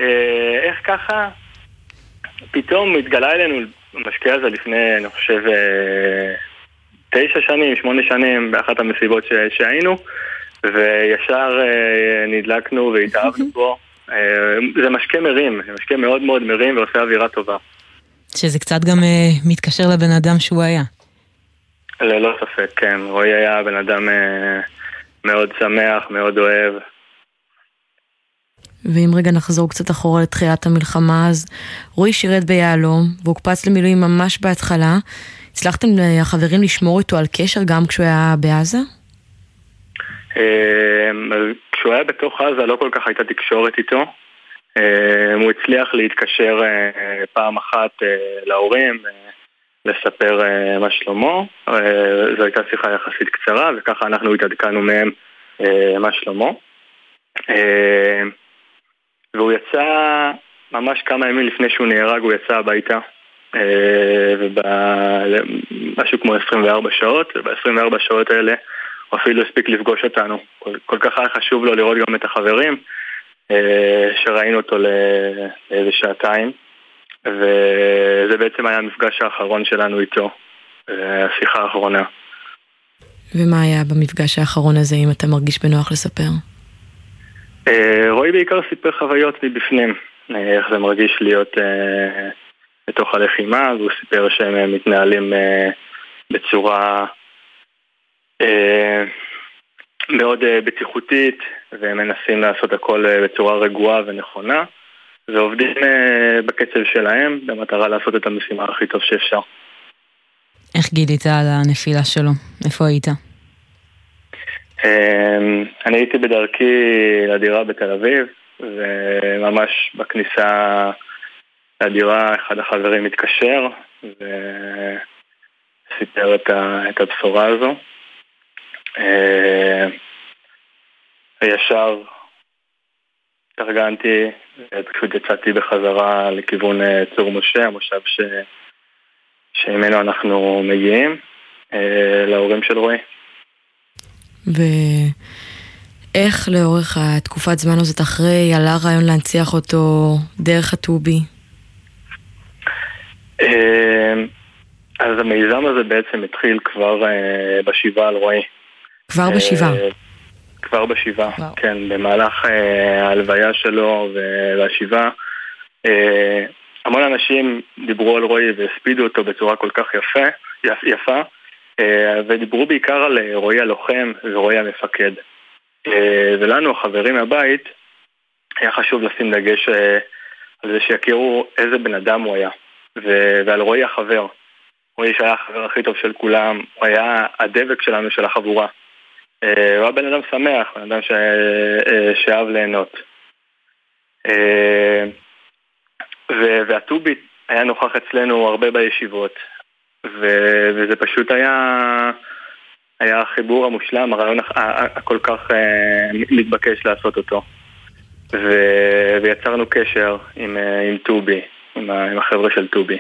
אה, איך ככה? פתאום התגלה אלינו המשקה הזה לפני, אני חושב, תשע שנים, שמונה שנים, באחת המסיבות שהיינו. וישר אה, נדלקנו והתאהבנו בו. אה, זה משקה מרים, זה משקה מאוד מאוד מרים ועושה אווירה טובה. שזה קצת גם אה, מתקשר לבן אדם שהוא היה. ללא ספק, כן. רועי היה בן אדם מאוד שמח, מאוד אוהב. ואם רגע נחזור קצת אחורה לתחילת המלחמה, אז רועי שירת ביהלום, והוקפץ למילואים ממש בהתחלה. הצלחתם החברים לשמור איתו על קשר גם כשהוא היה בעזה? כשהוא היה בתוך עזה לא כל כך הייתה תקשורת איתו. אמ, הוא הצליח להתקשר אה, פעם אחת אה, להורים, אה, לספר מה שלמה. זו הייתה שיחה יחסית קצרה, וככה אנחנו התעדכנו מהם מה שלמה. והוא יצא ממש כמה ימים לפני שהוא נהרג, הוא יצא הביתה. ובמשהו כמו 24 שעות, וב-24 שעות האלה הוא אפילו הספיק לפגוש אותנו. כל, כל כך היה חשוב לו לראות גם את החברים, אה, שראינו אותו לאיזה שעתיים, וזה בעצם היה המפגש האחרון שלנו איתו, אה, השיחה האחרונה. ומה היה במפגש האחרון הזה, אם אתה מרגיש בנוח לספר? אה, רועי בעיקר סיפר חוויות מבפנים, איך זה מרגיש להיות בתוך הלחימה, והוא סיפר שהם מתנהלים בצורה אה, מאוד אה, בטיחותית ומנסים לעשות הכל אה, בצורה רגועה ונכונה ועובדים בקצב שלהם במטרה לעשות את המשימה הכי טוב שאפשר. איך גילית על הנפילה שלו? איפה היית? אמ, אני הייתי בדרכי לדירה בתל אביב, וממש בכניסה לדירה אחד החברים התקשר וסיפר את הבשורה הזו. אמ, ישר התארגנתי, פשוט יצאתי בחזרה לכיוון אה, צור משה, המושב ש... שממנו אנחנו מגיעים, אה, להורים של רועי. ואיך לאורך התקופת זמן הזאת אחרי עלה רעיון להנציח אותו דרך הטובי? אה, אז המיזם הזה בעצם התחיל כבר בשבעה על רועי. כבר בשבעה? כבר בשבעה, כן, במהלך אה, ההלוויה שלו והשבעה. אה, המון אנשים דיברו על רועי והספידו אותו בצורה כל כך יפה, יפ, יפה, אה, ודיברו בעיקר על אה, רועי הלוחם ורועי המפקד. אה, ולנו, החברים מהבית, היה חשוב לשים דגש אה, על זה שיכירו איזה בן אדם הוא היה, ועל רועי החבר. רועי שהיה החבר הכי טוב של כולם, הוא היה הדבק שלנו, של החבורה. אה, הוא היה בן אדם שמח, בן אדם ש... אה, שאהב ליהנות. אה, והטובי היה נוכח אצלנו הרבה בישיבות. וזה פשוט היה, היה החיבור המושלם, הרעיון הכל כך מתבקש לעשות אותו. ויצרנו קשר עם, עם טובי, עם, עם החבר'ה של טובי.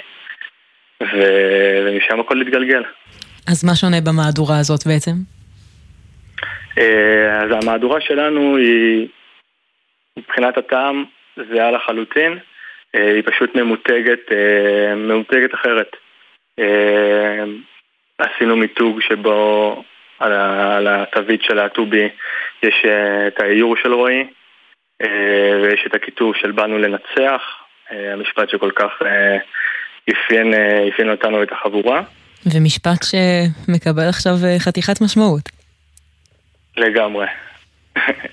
ומשם הכל התגלגל. אז מה שונה במהדורה הזאת בעצם? אה, אז המהדורה שלנו היא, מבחינת הטעם, זהה לחלוטין, אה, היא פשוט ממותגת, אה, ממותגת אחרת. עשינו מיתוג שבו על התווית של הטובי יש את האיור של רועי ויש את הכיתוב של באנו לנצח, המשפט שכל כך אפיין, אפיין אותנו את החבורה. ומשפט שמקבל עכשיו חתיכת משמעות. לגמרי.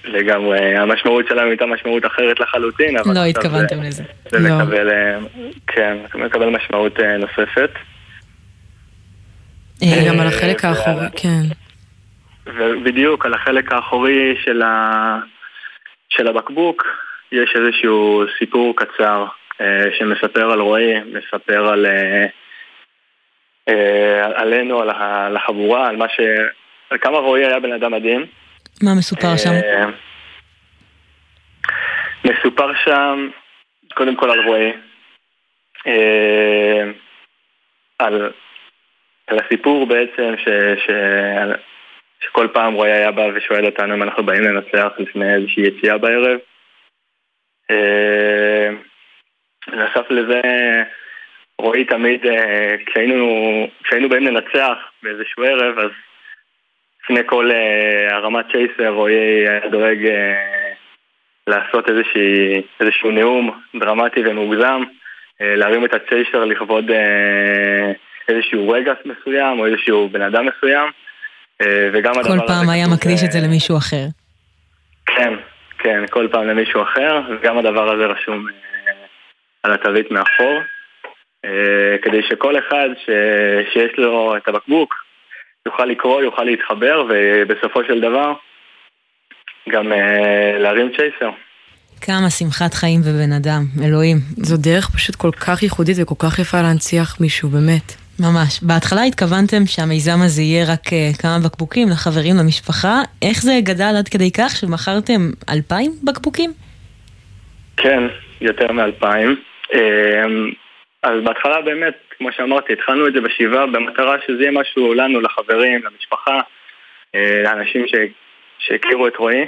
לגמרי. המשמעות שלנו הייתה משמעות אחרת לחלוטין, אבל... לא התכוונתם לזה. זה לא. מקבל, אה, כן, מקבל משמעות אה, נוספת. אה, גם על החלק האחורי, כן. ובדיוק, על החלק האחורי של, ה... של הבקבוק יש איזשהו סיפור קצר שמספר על רועי, מספר על... עלינו, על החבורה, על מה ש... כמה רועי היה בן אדם מדהים. מה מסופר שם? אה, מסופר שם, קודם כל על רועי. אה, על, על הסיפור בעצם ש, ש, שכל פעם רועי היה בא ושואל אותנו אם אנחנו באים לנצח לפני איזושהי יציאה בערב. אה, נוסף לזה, רועי תמיד, כשהיינו, כשהיינו באים לנצח באיזשהו ערב, אז לפני כל uh, הרמת צ'ייסר רועי היה דואג לעשות איזושהי, איזשהו נאום דרמטי ומוגזם, uh, להרים את הצ'ייסר לכבוד uh, איזשהו רגע מסוים או איזשהו בן אדם מסוים. וגם כל הדבר פעם היה מקדיש uh, את זה למישהו אחר. כן, כן, כל פעם למישהו אחר, וגם הדבר הזה רשום על התווית מאחור. כדי שכל אחד ש... שיש לו את הבקבוק יוכל לקרוא, יוכל להתחבר, ובסופו של דבר גם אה, להרים צ'ייסר. כמה שמחת חיים ובן אדם, אלוהים. זו דרך פשוט כל כך ייחודית וכל כך יפה להנציח מישהו, באמת. ממש. בהתחלה התכוונתם שהמיזם הזה יהיה רק uh, כמה בקבוקים לחברים, למשפחה. איך זה גדל עד כדי כך שמכרתם אלפיים בקבוקים? כן, יותר מאלפיים. אה, אז בהתחלה באמת כמו שאמרתי, התחלנו את זה בשבעה במטרה שזה יהיה משהו לנו, לחברים, למשפחה, אה, לאנשים. שהכירו את רועי,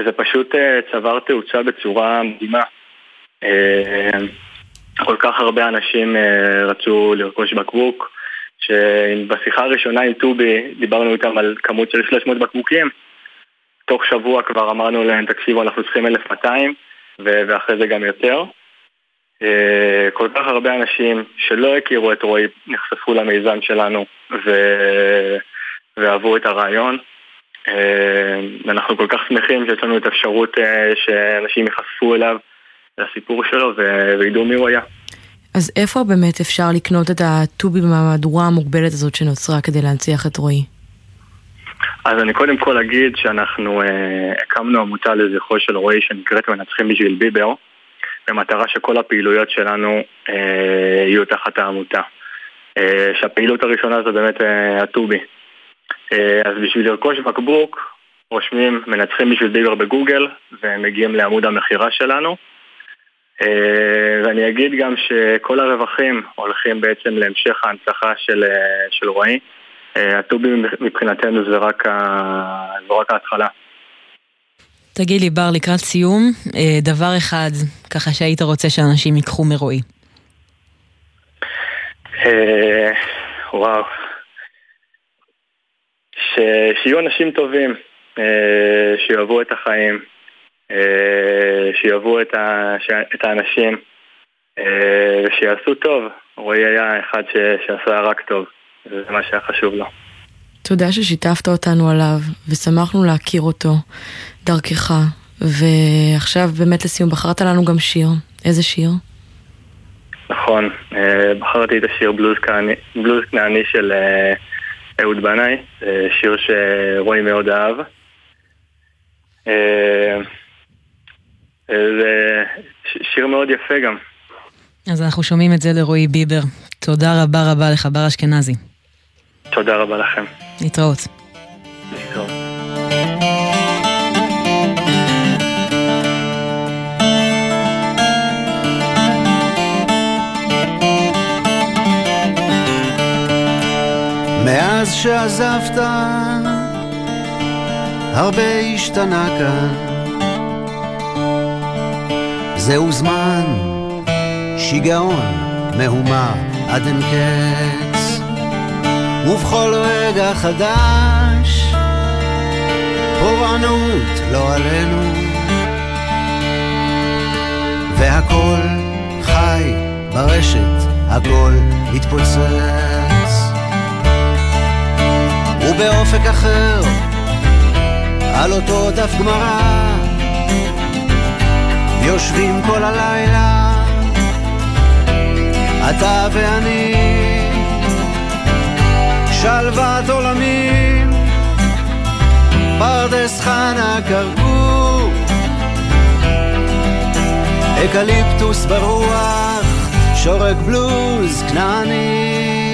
וזה פשוט אה, צבר תאוצה בצורה מדהימה. אה, כל כך הרבה אנשים רצו לרכוש בקבוק, שבשיחה הראשונה עם טובי דיברנו איתם על כמות של 300 בקבוקים. תוך שבוע כבר אמרנו להם, תקשיבו, אנחנו צריכים 1,200, ואחרי זה גם יותר. אה, כל כך הרבה אנשים שלא הכירו את רועי נחשפו למיזם שלנו ו... ואהבו את הרעיון. אה, ואנחנו כל כך שמחים שיש לנו את האפשרות אה, שאנשים ייחשפו אליו, לסיפור שלו, ו... וידעו מי הוא היה. אז איפה באמת אפשר לקנות את הטובי במהדורה המוגבלת הזאת שנוצרה כדי להנציח את רועי? אז אני קודם כל אגיד שאנחנו אה, הקמנו עמותה לזכרו של רועי שנקראת מנצחים בשביל ביבר במטרה שכל הפעילויות שלנו אה, יהיו תחת העמותה. אה, שהפעילות הראשונה זה באמת אה, הטובי. אה, אז בשביל לרכוש בקבוק רושמים מנצחים בשביל ביבר בגוגל ומגיעים לעמוד המכירה שלנו. אה, ואני אגיד גם שכל הרווחים הולכים בעצם להמשך ההנצחה של, אה, של רועי. אה, הטובי מבחינתנו זה רק, ה... זה רק ההתחלה. תגיד לי, בר, לקראת סיום, אה, דבר אחד, ככה שהיית רוצה שאנשים ייקחו מרועי. אה, וואו. ש... שיהיו אנשים טובים, אה, שיאהבו את החיים, אה, שיאהבו את, ה... ש... את האנשים ושיעשו טוב. רועי היה אחד ש... שעשה רק טוב, זה מה שהיה חשוב לו. תודה ששיתפת אותנו עליו, ושמחנו להכיר אותו דרכך. ועכשיו באמת לסיום, בחרת לנו גם שיר. איזה שיר? נכון, אה, בחרתי את השיר בלוז כנעני, של אה, אהוד בנאי, אה, שיר שרועי מאוד אהב. אה, זה שיר מאוד יפה גם. אז אנחנו שומעים את זה לרועי ביבר. תודה רבה רבה לך, בר אשכנזי. תודה רבה לכם. להתראות. להתראות. מאז שעזבת, הרבה השתנה כאן. זהו זמן, שיגעון, מהומה עד אין קץ. ובכל רגע חדש, פורענות לא עלינו. והכל חי ברשת, הכל התפוצץ. ובאופק אחר, על אותו דף גמרא, יושבים כל הלילה, אתה ואני, שלוות עולמים, פרדס חנה כרכור, אקליפטוס ברוח, שורק בלוז כנעני.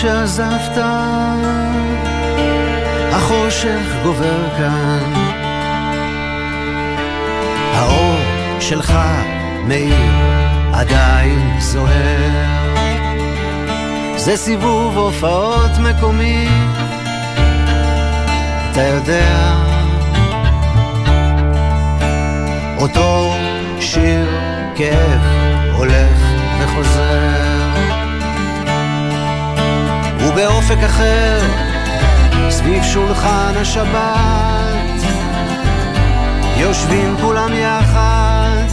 שעזבת, החושך גובר כאן. האור שלך מאיר עדיין זוהר. זה סיבוב הופעות מקומי, אתה יודע. אותו שיר כאב הולך וחוזר. ובאופק אחר, סביב שולחן השבת, יושבים כולם יחד,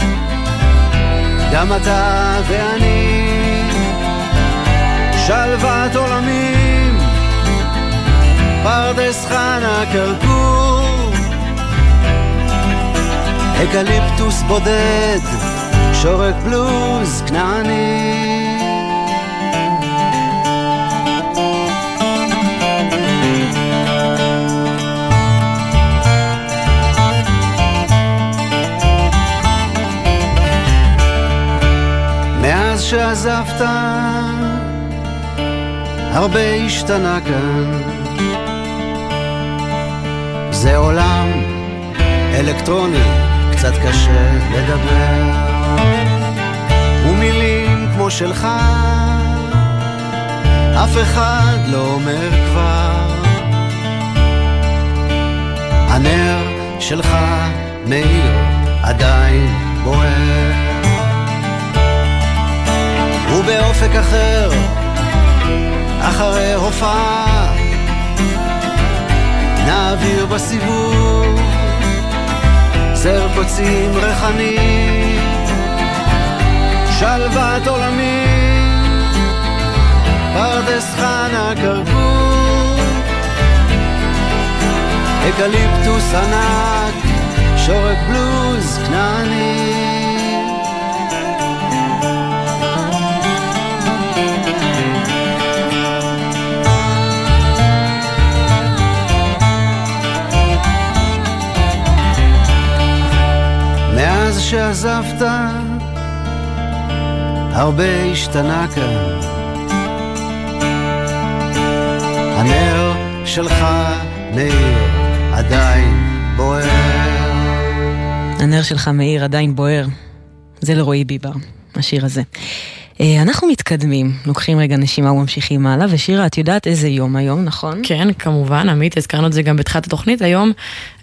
גם אתה ואני, שלוות עולמים, פרדס חנה כרכור, אקליפטוס בודד, שורק בלוז כנעני. שעזבת, הרבה השתנה כאן. זה עולם אלקטרוני, קצת קשה לדבר. ומילים כמו שלך, אף אחד לא אומר כבר. הנר שלך מאיר עדיין בוער. ובאופק אחר, אחרי הופעה, נעביר בסיבוב זר קוצים ריחני, שלוות עולמי, פרדס חנה כרכור, אקליפטוס ענק, שעזבת, הרבה השתנה כאן. הנר שלך, מאיר, עדיין בוער. הנר שלך מאיר עדיין בוער. זה לרועי ביבר, השיר הזה. אה, אנחנו מתקדמים, לוקחים רגע נשימה וממשיכים הלאה, ושירה, את יודעת איזה יום היום, נכון? כן, כמובן, עמית, הזכרנו את זה גם בתחילת התוכנית, היום,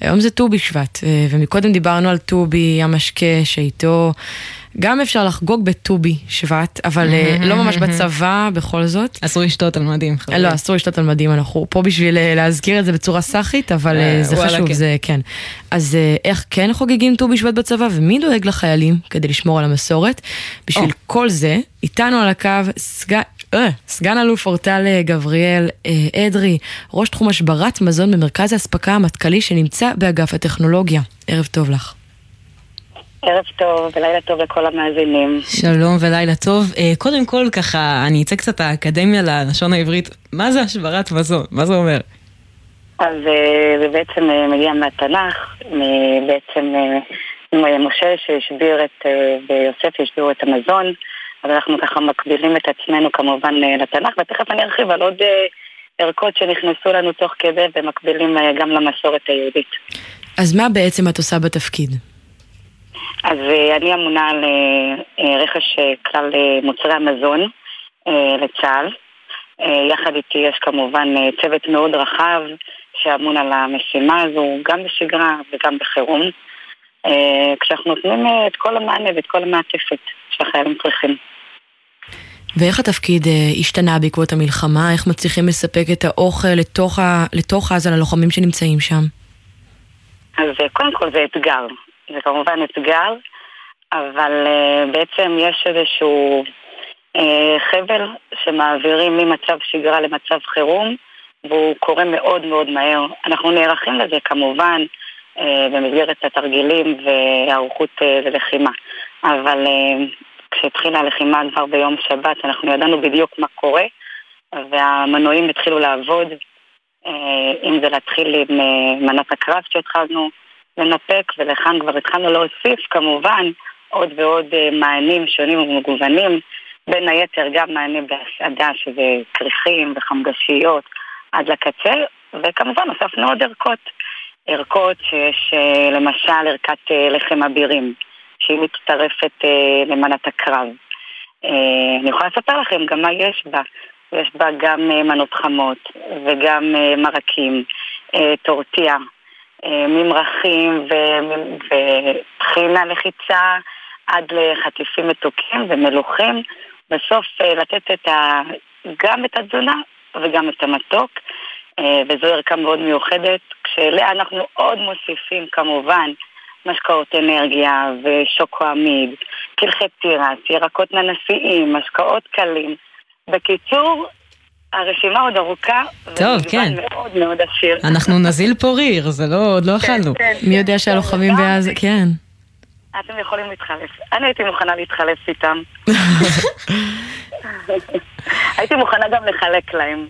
היום זה ט"ו בשבט, אה, ומקודם דיברנו על ט"בי, המשקה, שאיתו גם אפשר לחגוג בט"בי שבט, אבל אה, לא ממש בצבא בכל זאת. אסור לשתות על מדים. לא, אסור לשתות על מדים, אנחנו פה בשביל אה, להזכיר את זה בצורה סאחית, אבל אה, זה חשוב, כן. זה כן. אז איך כן חוגגים ט"ו בשבט בצבא, ומי דואג לחיילים כדי לשמור על המסורת? בשביל כל זה, איתנו על הקו סגן... סגן אלוף אורטל גבריאל אדרי, ראש תחום השברת מזון במרכז האספקה המטכ"לי שנמצא באגף הטכנולוגיה. ערב טוב לך. ערב טוב ולילה טוב לכל המאזינים. שלום ולילה טוב. אה, קודם כל, ככה, אני אצא קצת האקדמיה ללשון העברית. מה זה השברת מזון? מה זה אומר? אז אה, זה בעצם אה, מגיע מהתנ"ך, בעצם משה שהשביר את, ויוסף השבירו את המזון, אז אנחנו ככה מקבילים את עצמנו כמובן לתנ"ך, ותכף אני ארחיב על עוד ערכות שנכנסו לנו תוך כדי ומקבילים גם למסורת היהודית. אז מה בעצם את עושה בתפקיד? אז אה, אני אמונה על אה, אה, רכש כלל מוצרי המזון לצה"ל. יחד איתי יש כמובן צוות מאוד רחב שאמון על המשימה הזו, גם בשגרה וגם בחירום. כשאנחנו נותנים את כל המענה ואת כל המעטפת שהחיילים צריכים. ואיך התפקיד השתנה בעקבות המלחמה? איך מצליחים לספק את האוכל לתוך, ה... לתוך עזה ללוחמים שנמצאים שם? אז קודם כל זה אתגר, זה כמובן אתגר, אבל אה, בעצם יש איזשהו אה, חבל שמעבירים ממצב שגרה למצב חירום, והוא קורה מאוד מאוד מהר. אנחנו נערכים לזה כמובן אה, במסגרת התרגילים והיערכות ללחימה, אבל כשהתחילה הלחימה כבר ביום שבת אנחנו ידענו בדיוק מה קורה, והמנועים התחילו לעבוד. אם זה להתחיל עם מנת הקרב שהתחלנו לנפק, ולכאן כבר התחלנו להוסיף כמובן עוד ועוד אה, מענים שונים ומגוונים, בין היתר גם מענה בהסעדה שזה כריכים וחמגשיות עד לקצה, וכמובן הוספנו עוד ערכות. ערכות שיש אה, למשל ערכת אה, לחם אבירים, שהיא מצטרפת למנת הקרב. אני יכולה לספר לכם גם מה יש בה. יש בה גם מנות חמות וגם מרקים, טורטיה, ממרחים ו- וטחינה לחיצה עד לחטיפים מתוקים ומלוכים. בסוף אה, לתת את ה... גם את התזונה וגם את המתוק, אה, וזו ערכה מאוד מיוחדת, כשאליה אנחנו עוד מוסיפים כמובן משקאות אנרגיה ושוקו עמיד, קלחי תירס, ירקות ננסיים, משקאות קלים. בקיצור, הרשימה עוד ארוכה, טוב, כן. מאוד מאוד עשיר. אנחנו נזיל פה ריר, זה לא, עוד לא כן, אכלנו. כן, מי יודע שהלוחמים בעזה, כן. אתם יכולים להתחלף. אני הייתי מוכנה להתחלף איתם. הייתי מוכנה גם לחלק להם.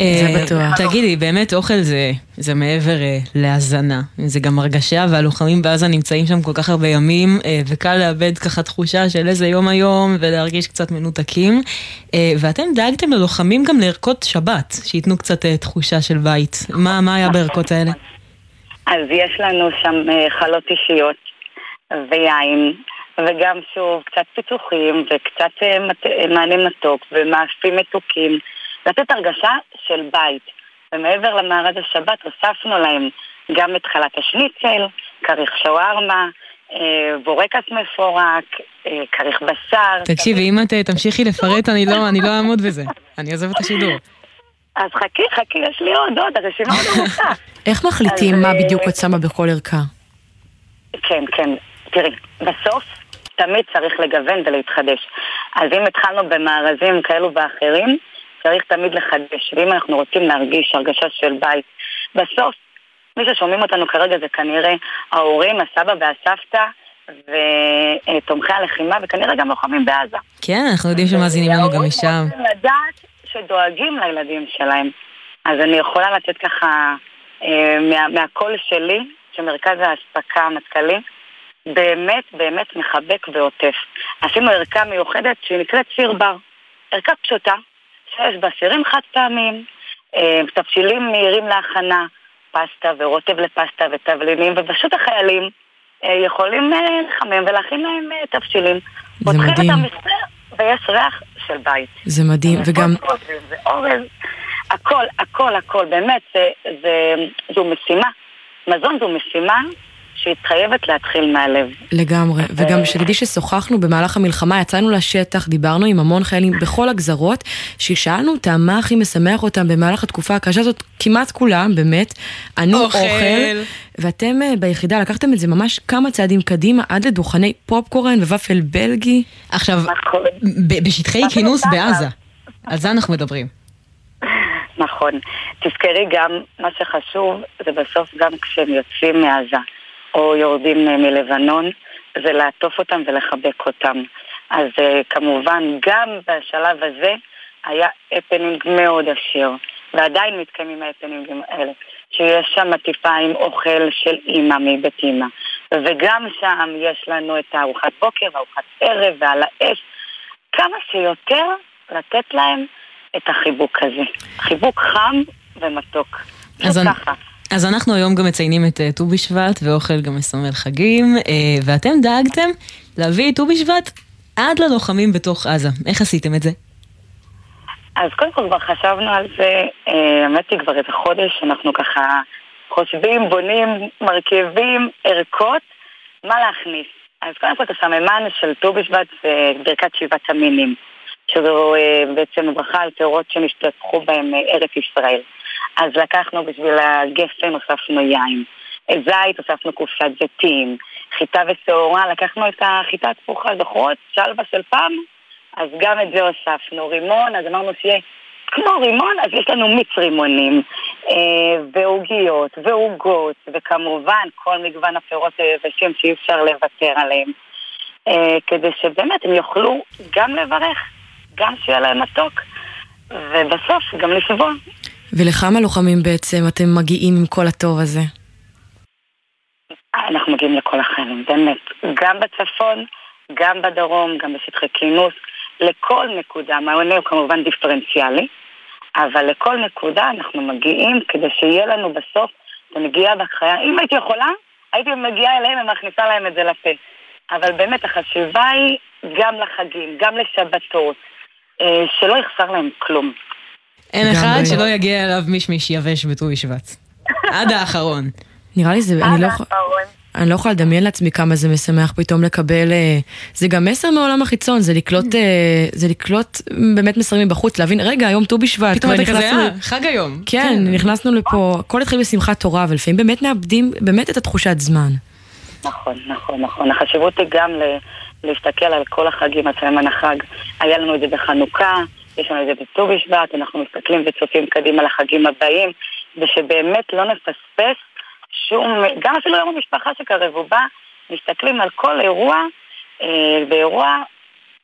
אה, תגידי, באמת אוכל זה, זה מעבר אה, להזנה, זה גם הרגשה, והלוחמים בעזה נמצאים שם כל כך הרבה ימים, אה, וקל לאבד ככה תחושה של איזה יום היום, ולהרגיש קצת מנותקים. ואתם דאגתם ללוחמים גם לערכות שבת, שייתנו קצת תחושה של בית. מה, מה היה בערכות האלה? אז יש לנו שם חלות אישיות ויין, וגם שוב קצת פיתוחים וקצת מענה מתוק ומאפים מתוקים, לתת הרגשה של בית. ומעבר למארז השבת הוספנו להם גם את חלת השניצל, כריך שווארמה, אה, בורקס מפורק, אה, כריך בשר. תקשיבי, אם את אה, תמשיכי לפרט, אני לא, אני לא אעמוד בזה. אני עוזב את השידור. אז חכי, חכי, יש לי עוד, עוד, הרשימה עוד ארוכה. איך מחליטים מה בדיוק את שמה בכל ערכה? כן, כן. תראי, בסוף תמיד צריך לגוון ולהתחדש. אז אם התחלנו במארזים כאלו ואחרים, צריך תמיד לחדש. ואם אנחנו רוצים להרגיש הרגשה של בית, בסוף מי ששומעים אותנו כרגע זה כנראה ההורים, הסבא והסבתא ותומכי הלחימה, וכנראה גם לוחמים בעזה. כן, אנחנו יודעים שמאזינים לנו גם משם. ההורים רוצים לדעת שדואגים לילדים שלהם. אז אני יכולה לתת ככה אה, מה, מהקול שלי, שמרכז האספקה המטכ"לי, באמת באמת מחבק ועוטף. עשינו ערכה מיוחדת שהיא נקראת סיר בר. ערכה פשוטה, שיש בה סירים חד פעמיים, אה, תבשילים מהירים להכנה, פסטה ורוטב לפסטה ותבלינים, ופשוט החיילים אה, יכולים אה, לחמם ולהכין להם תבשילים. זה פותחים מדהים. את המספר ויש ריח של בית. זה מדהים, וגם... זה אורז, הכל, הכל, הכל, באמת, זה, זה, זו משימה. מזון זו משימה שהיא חייבת להתחיל מהלב. לגמרי, וגם שתדעי ששוחחנו במהלך המלחמה, יצאנו לשטח, דיברנו עם המון חיילים בכל הגזרות, ששאלנו אותם מה הכי משמח אותם במהלך התקופה הקשה הזאת, כמעט כולם, באמת, ענו אוכל. אוכל, ואתם אה, ביחידה לקחתם את זה ממש כמה צעדים קדימה, עד לדוכני פופקורן וופל בלגי. עכשיו, ב- בשטחי כינוס בעזה, על זה אנחנו מדברים. נכון. תזכרי גם, מה שחשוב זה בסוף גם כשהם יוצאים מעזה או יורדים אה, מלבנון, זה לעטוף אותם ולחבק אותם. אז אה, כמובן, גם בשלב הזה היה הפנינג מאוד עשיר, ועדיין מתקיימים ההפנינגים האלה, שיש שם עטיפה עם אוכל של אימא מבית אימא, וגם שם יש לנו את הארוחת בוקר, ארוחת ערב ועל האש, כמה שיותר לתת להם את החיבוק הזה. חיבוק חם ומתוק. אז פשוט אני- ככה. אז אנחנו היום גם מציינים את אה, ט"ו בשבט, ואוכל גם מסמל חגים, אה, ואתם דאגתם להביא את ט"ו בשבט עד ללוחמים בתוך עזה. איך עשיתם את זה? אז קודם כל כבר חשבנו על זה, אה, האמת היא כבר איזה חודש, אנחנו ככה חושבים, בונים, מרכיבים, ערכות, מה להכניס. אז קודם כל את הסממן של ט"ו בשבט זה ברכת שבעת המינים, שזו בעצם ברכה על פירות שנשתתפו בהם ארץ ישראל. אז לקחנו בשביל הגפן, הוספנו יין. זית, הוספנו קופסת זיתים. חיטה ושעורה, לקחנו את החיטה התפוחה, זוכרות? שלווה של פעם? אז גם את זה הוספנו. רימון, אז אמרנו שיהיה כמו רימון, אז יש לנו מיץ רימונים, אה, ועוגיות, ועוגות, וכמובן כל מגוון הפירות היבשים שאי אפשר לוותר עליהם. אה, כדי שבאמת הם יוכלו גם לברך, גם שיהיה להם מתוק, ובסוף גם לשבוע. ולכמה לוחמים בעצם אתם מגיעים עם כל הטוב הזה? אנחנו מגיעים לכל החיילים, באמת. גם בצפון, גם בדרום, גם בשטחי כינוס, לכל נקודה. המענה הוא כמובן דיפרנציאלי, אבל לכל נקודה אנחנו מגיעים כדי שיהיה לנו בסוף את הנגיעה בחיה. אם הייתי יכולה, הייתי מגיעה אליהם ומכניסה להם את זה לפה. אבל באמת החשיבה היא גם לחגים, גם לשבתות, אה, שלא יחסר להם כלום. אין אחד שלא יגיע אליו מישמיש יבש בט"ו בשבט. עד האחרון. נראה לי זה, אני לא, יכול- אני לא יכולה לדמיין לעצמי כמה זה משמח פתאום לקבל, אה, זה גם מסר מעולם החיצון, זה לקלוט, אה, זה לקלוט באמת מסרים מבחוץ, להבין, רגע, היום ט"ו בשבט, פתאום אתה כזה, אה, חג היום. כן, נכנסנו לפה, הכל התחיל בשמחת תורה, ולפעמים באמת מאבדים באמת את התחושת זמן. נכון, נכון, נכון. החשיבות היא גם ל- להסתכל על כל החגים, הסממן החג. היה לנו את זה בחנוכה, יש לנו את זה בט"ו בשבט, אנחנו מסתכלים וצופים קדימה לחגים הבאים, ושבאמת לא נפספס שום, גם אפילו יום המשפחה שקרב ובא, מסתכלים על כל אירוע, אה, באירוע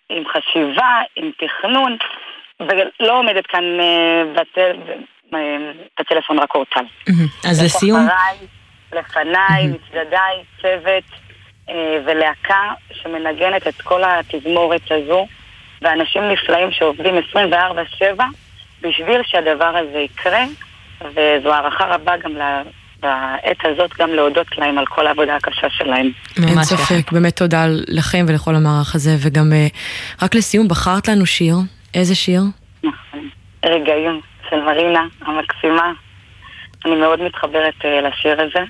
עם חשיבה, עם תכנון, ולא עומדת כאן אה, בטל, אה, בטלפון רק אורטל. אז לסיום, לפניי, מצדדיי, צוות אה, ולהקה שמנגנת את כל התזמורת הזו, ואנשים נפלאים שעובדים 24-7 בשביל שהדבר הזה יקרה, וזו הערכה רבה גם ל- בעת הזאת גם להודות להם על כל העבודה הקשה שלהם. אין ספק, באמת תודה לכם ולכל המערך הזה, וגם אה, רק לסיום, בחרת לנו שיר, איזה שיר? רגעים של מרינה המקסימה. אני מאוד מתחברת אה, לשיר הזה,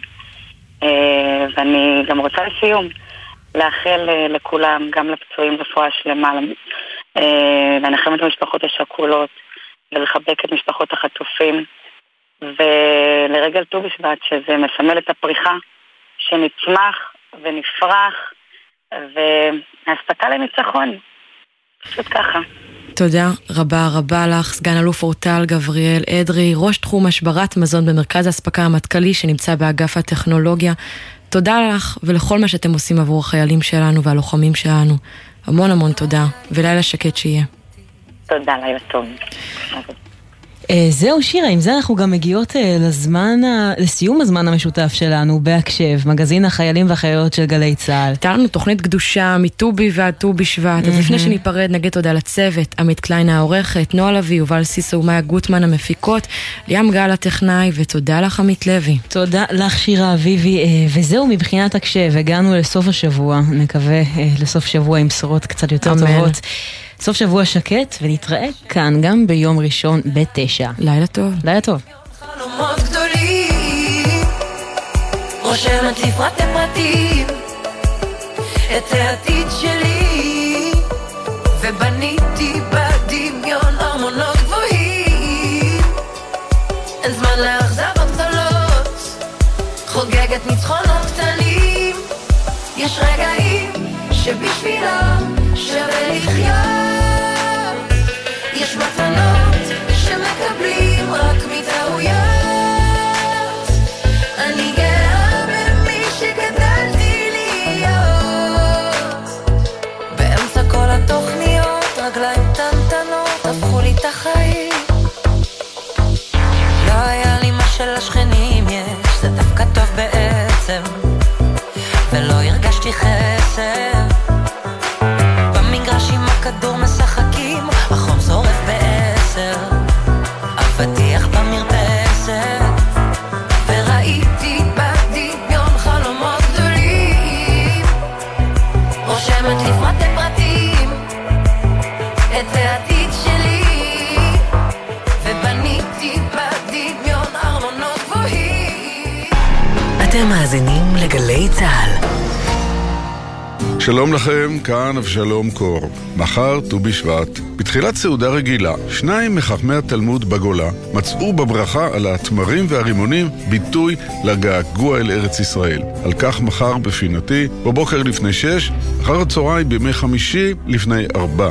אה, ואני גם רוצה לסיום לאחל לכולם, גם לפצועים רפואה שלמה, לנחם את המשפחות השכולות ולחבק את משפחות החטופים, ולרגל ט"ו בשבט, שזה מסמל את הפריחה, שנצמח ונפרח, והאספקה לניצחון. פשוט ככה. תודה רבה רבה לך, סגן אלוף אורטל גבריאל אדרי, ראש תחום השברת מזון במרכז האספקה המטכ"לי שנמצא באגף הטכנולוגיה. תודה לך ולכל מה שאתם עושים עבור החיילים שלנו והלוחמים שלנו. המון המון תודה, ולילה שקט שיהיה. תודה, לילה טוב. אה, זהו שירה, עם זה אנחנו גם מגיעות אה, לזמן, לסיום הזמן המשותף שלנו בהקשב, מגזין החיילים והחיילות של גלי צה"ל. הייתה לנו תוכנית קדושה מטובי ועד ט"ו בשבט, אז לפני שניפרד נגיד תודה לצוות, עמית קליין העורכת, נועה לביא, יובל סיסו ומאיה גוטמן המפיקות, ליאם גל הטכנאי, ותודה לך עמית לוי. תודה לך שירה אביבי, אה, וזהו מבחינת הקשב, הגענו לסוף השבוע, נקווה לסוף שבוע עם בשורות קצת יותר. טובות. סוף שבוע שקט, ונתראה כאן גם ביום ראשון בתשע. לילה טוב. לילה טוב. חלומות גדולים, רושמת לי פרטי פרטים, את העתיד שלי, ובניתי בדמיון ארמונות גבוהים. אין זמן לאכזבות גדולות, חוגגת ניצחונות קטנים, יש רגעים שבשבילם שווה לחיות. בעצם. ולא הרגשתי חסר. במגרש עם הכדור לגלי צה"ל. שלום לכם, כאן אבשלום קור. מחר, ט"ו בשבט, בתחילת סעודה רגילה, שניים מחכמי התלמוד בגולה מצאו בברכה על התמרים והרימונים ביטוי לגעגוע אל ארץ ישראל. על כך מחר בפינתי, בבוקר לפני שש, אחר הצהריים בימי חמישי לפני ארבע.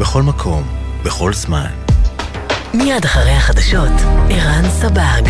בכל מקום, בכל זמן. מיד אחרי החדשות, ערן סבג.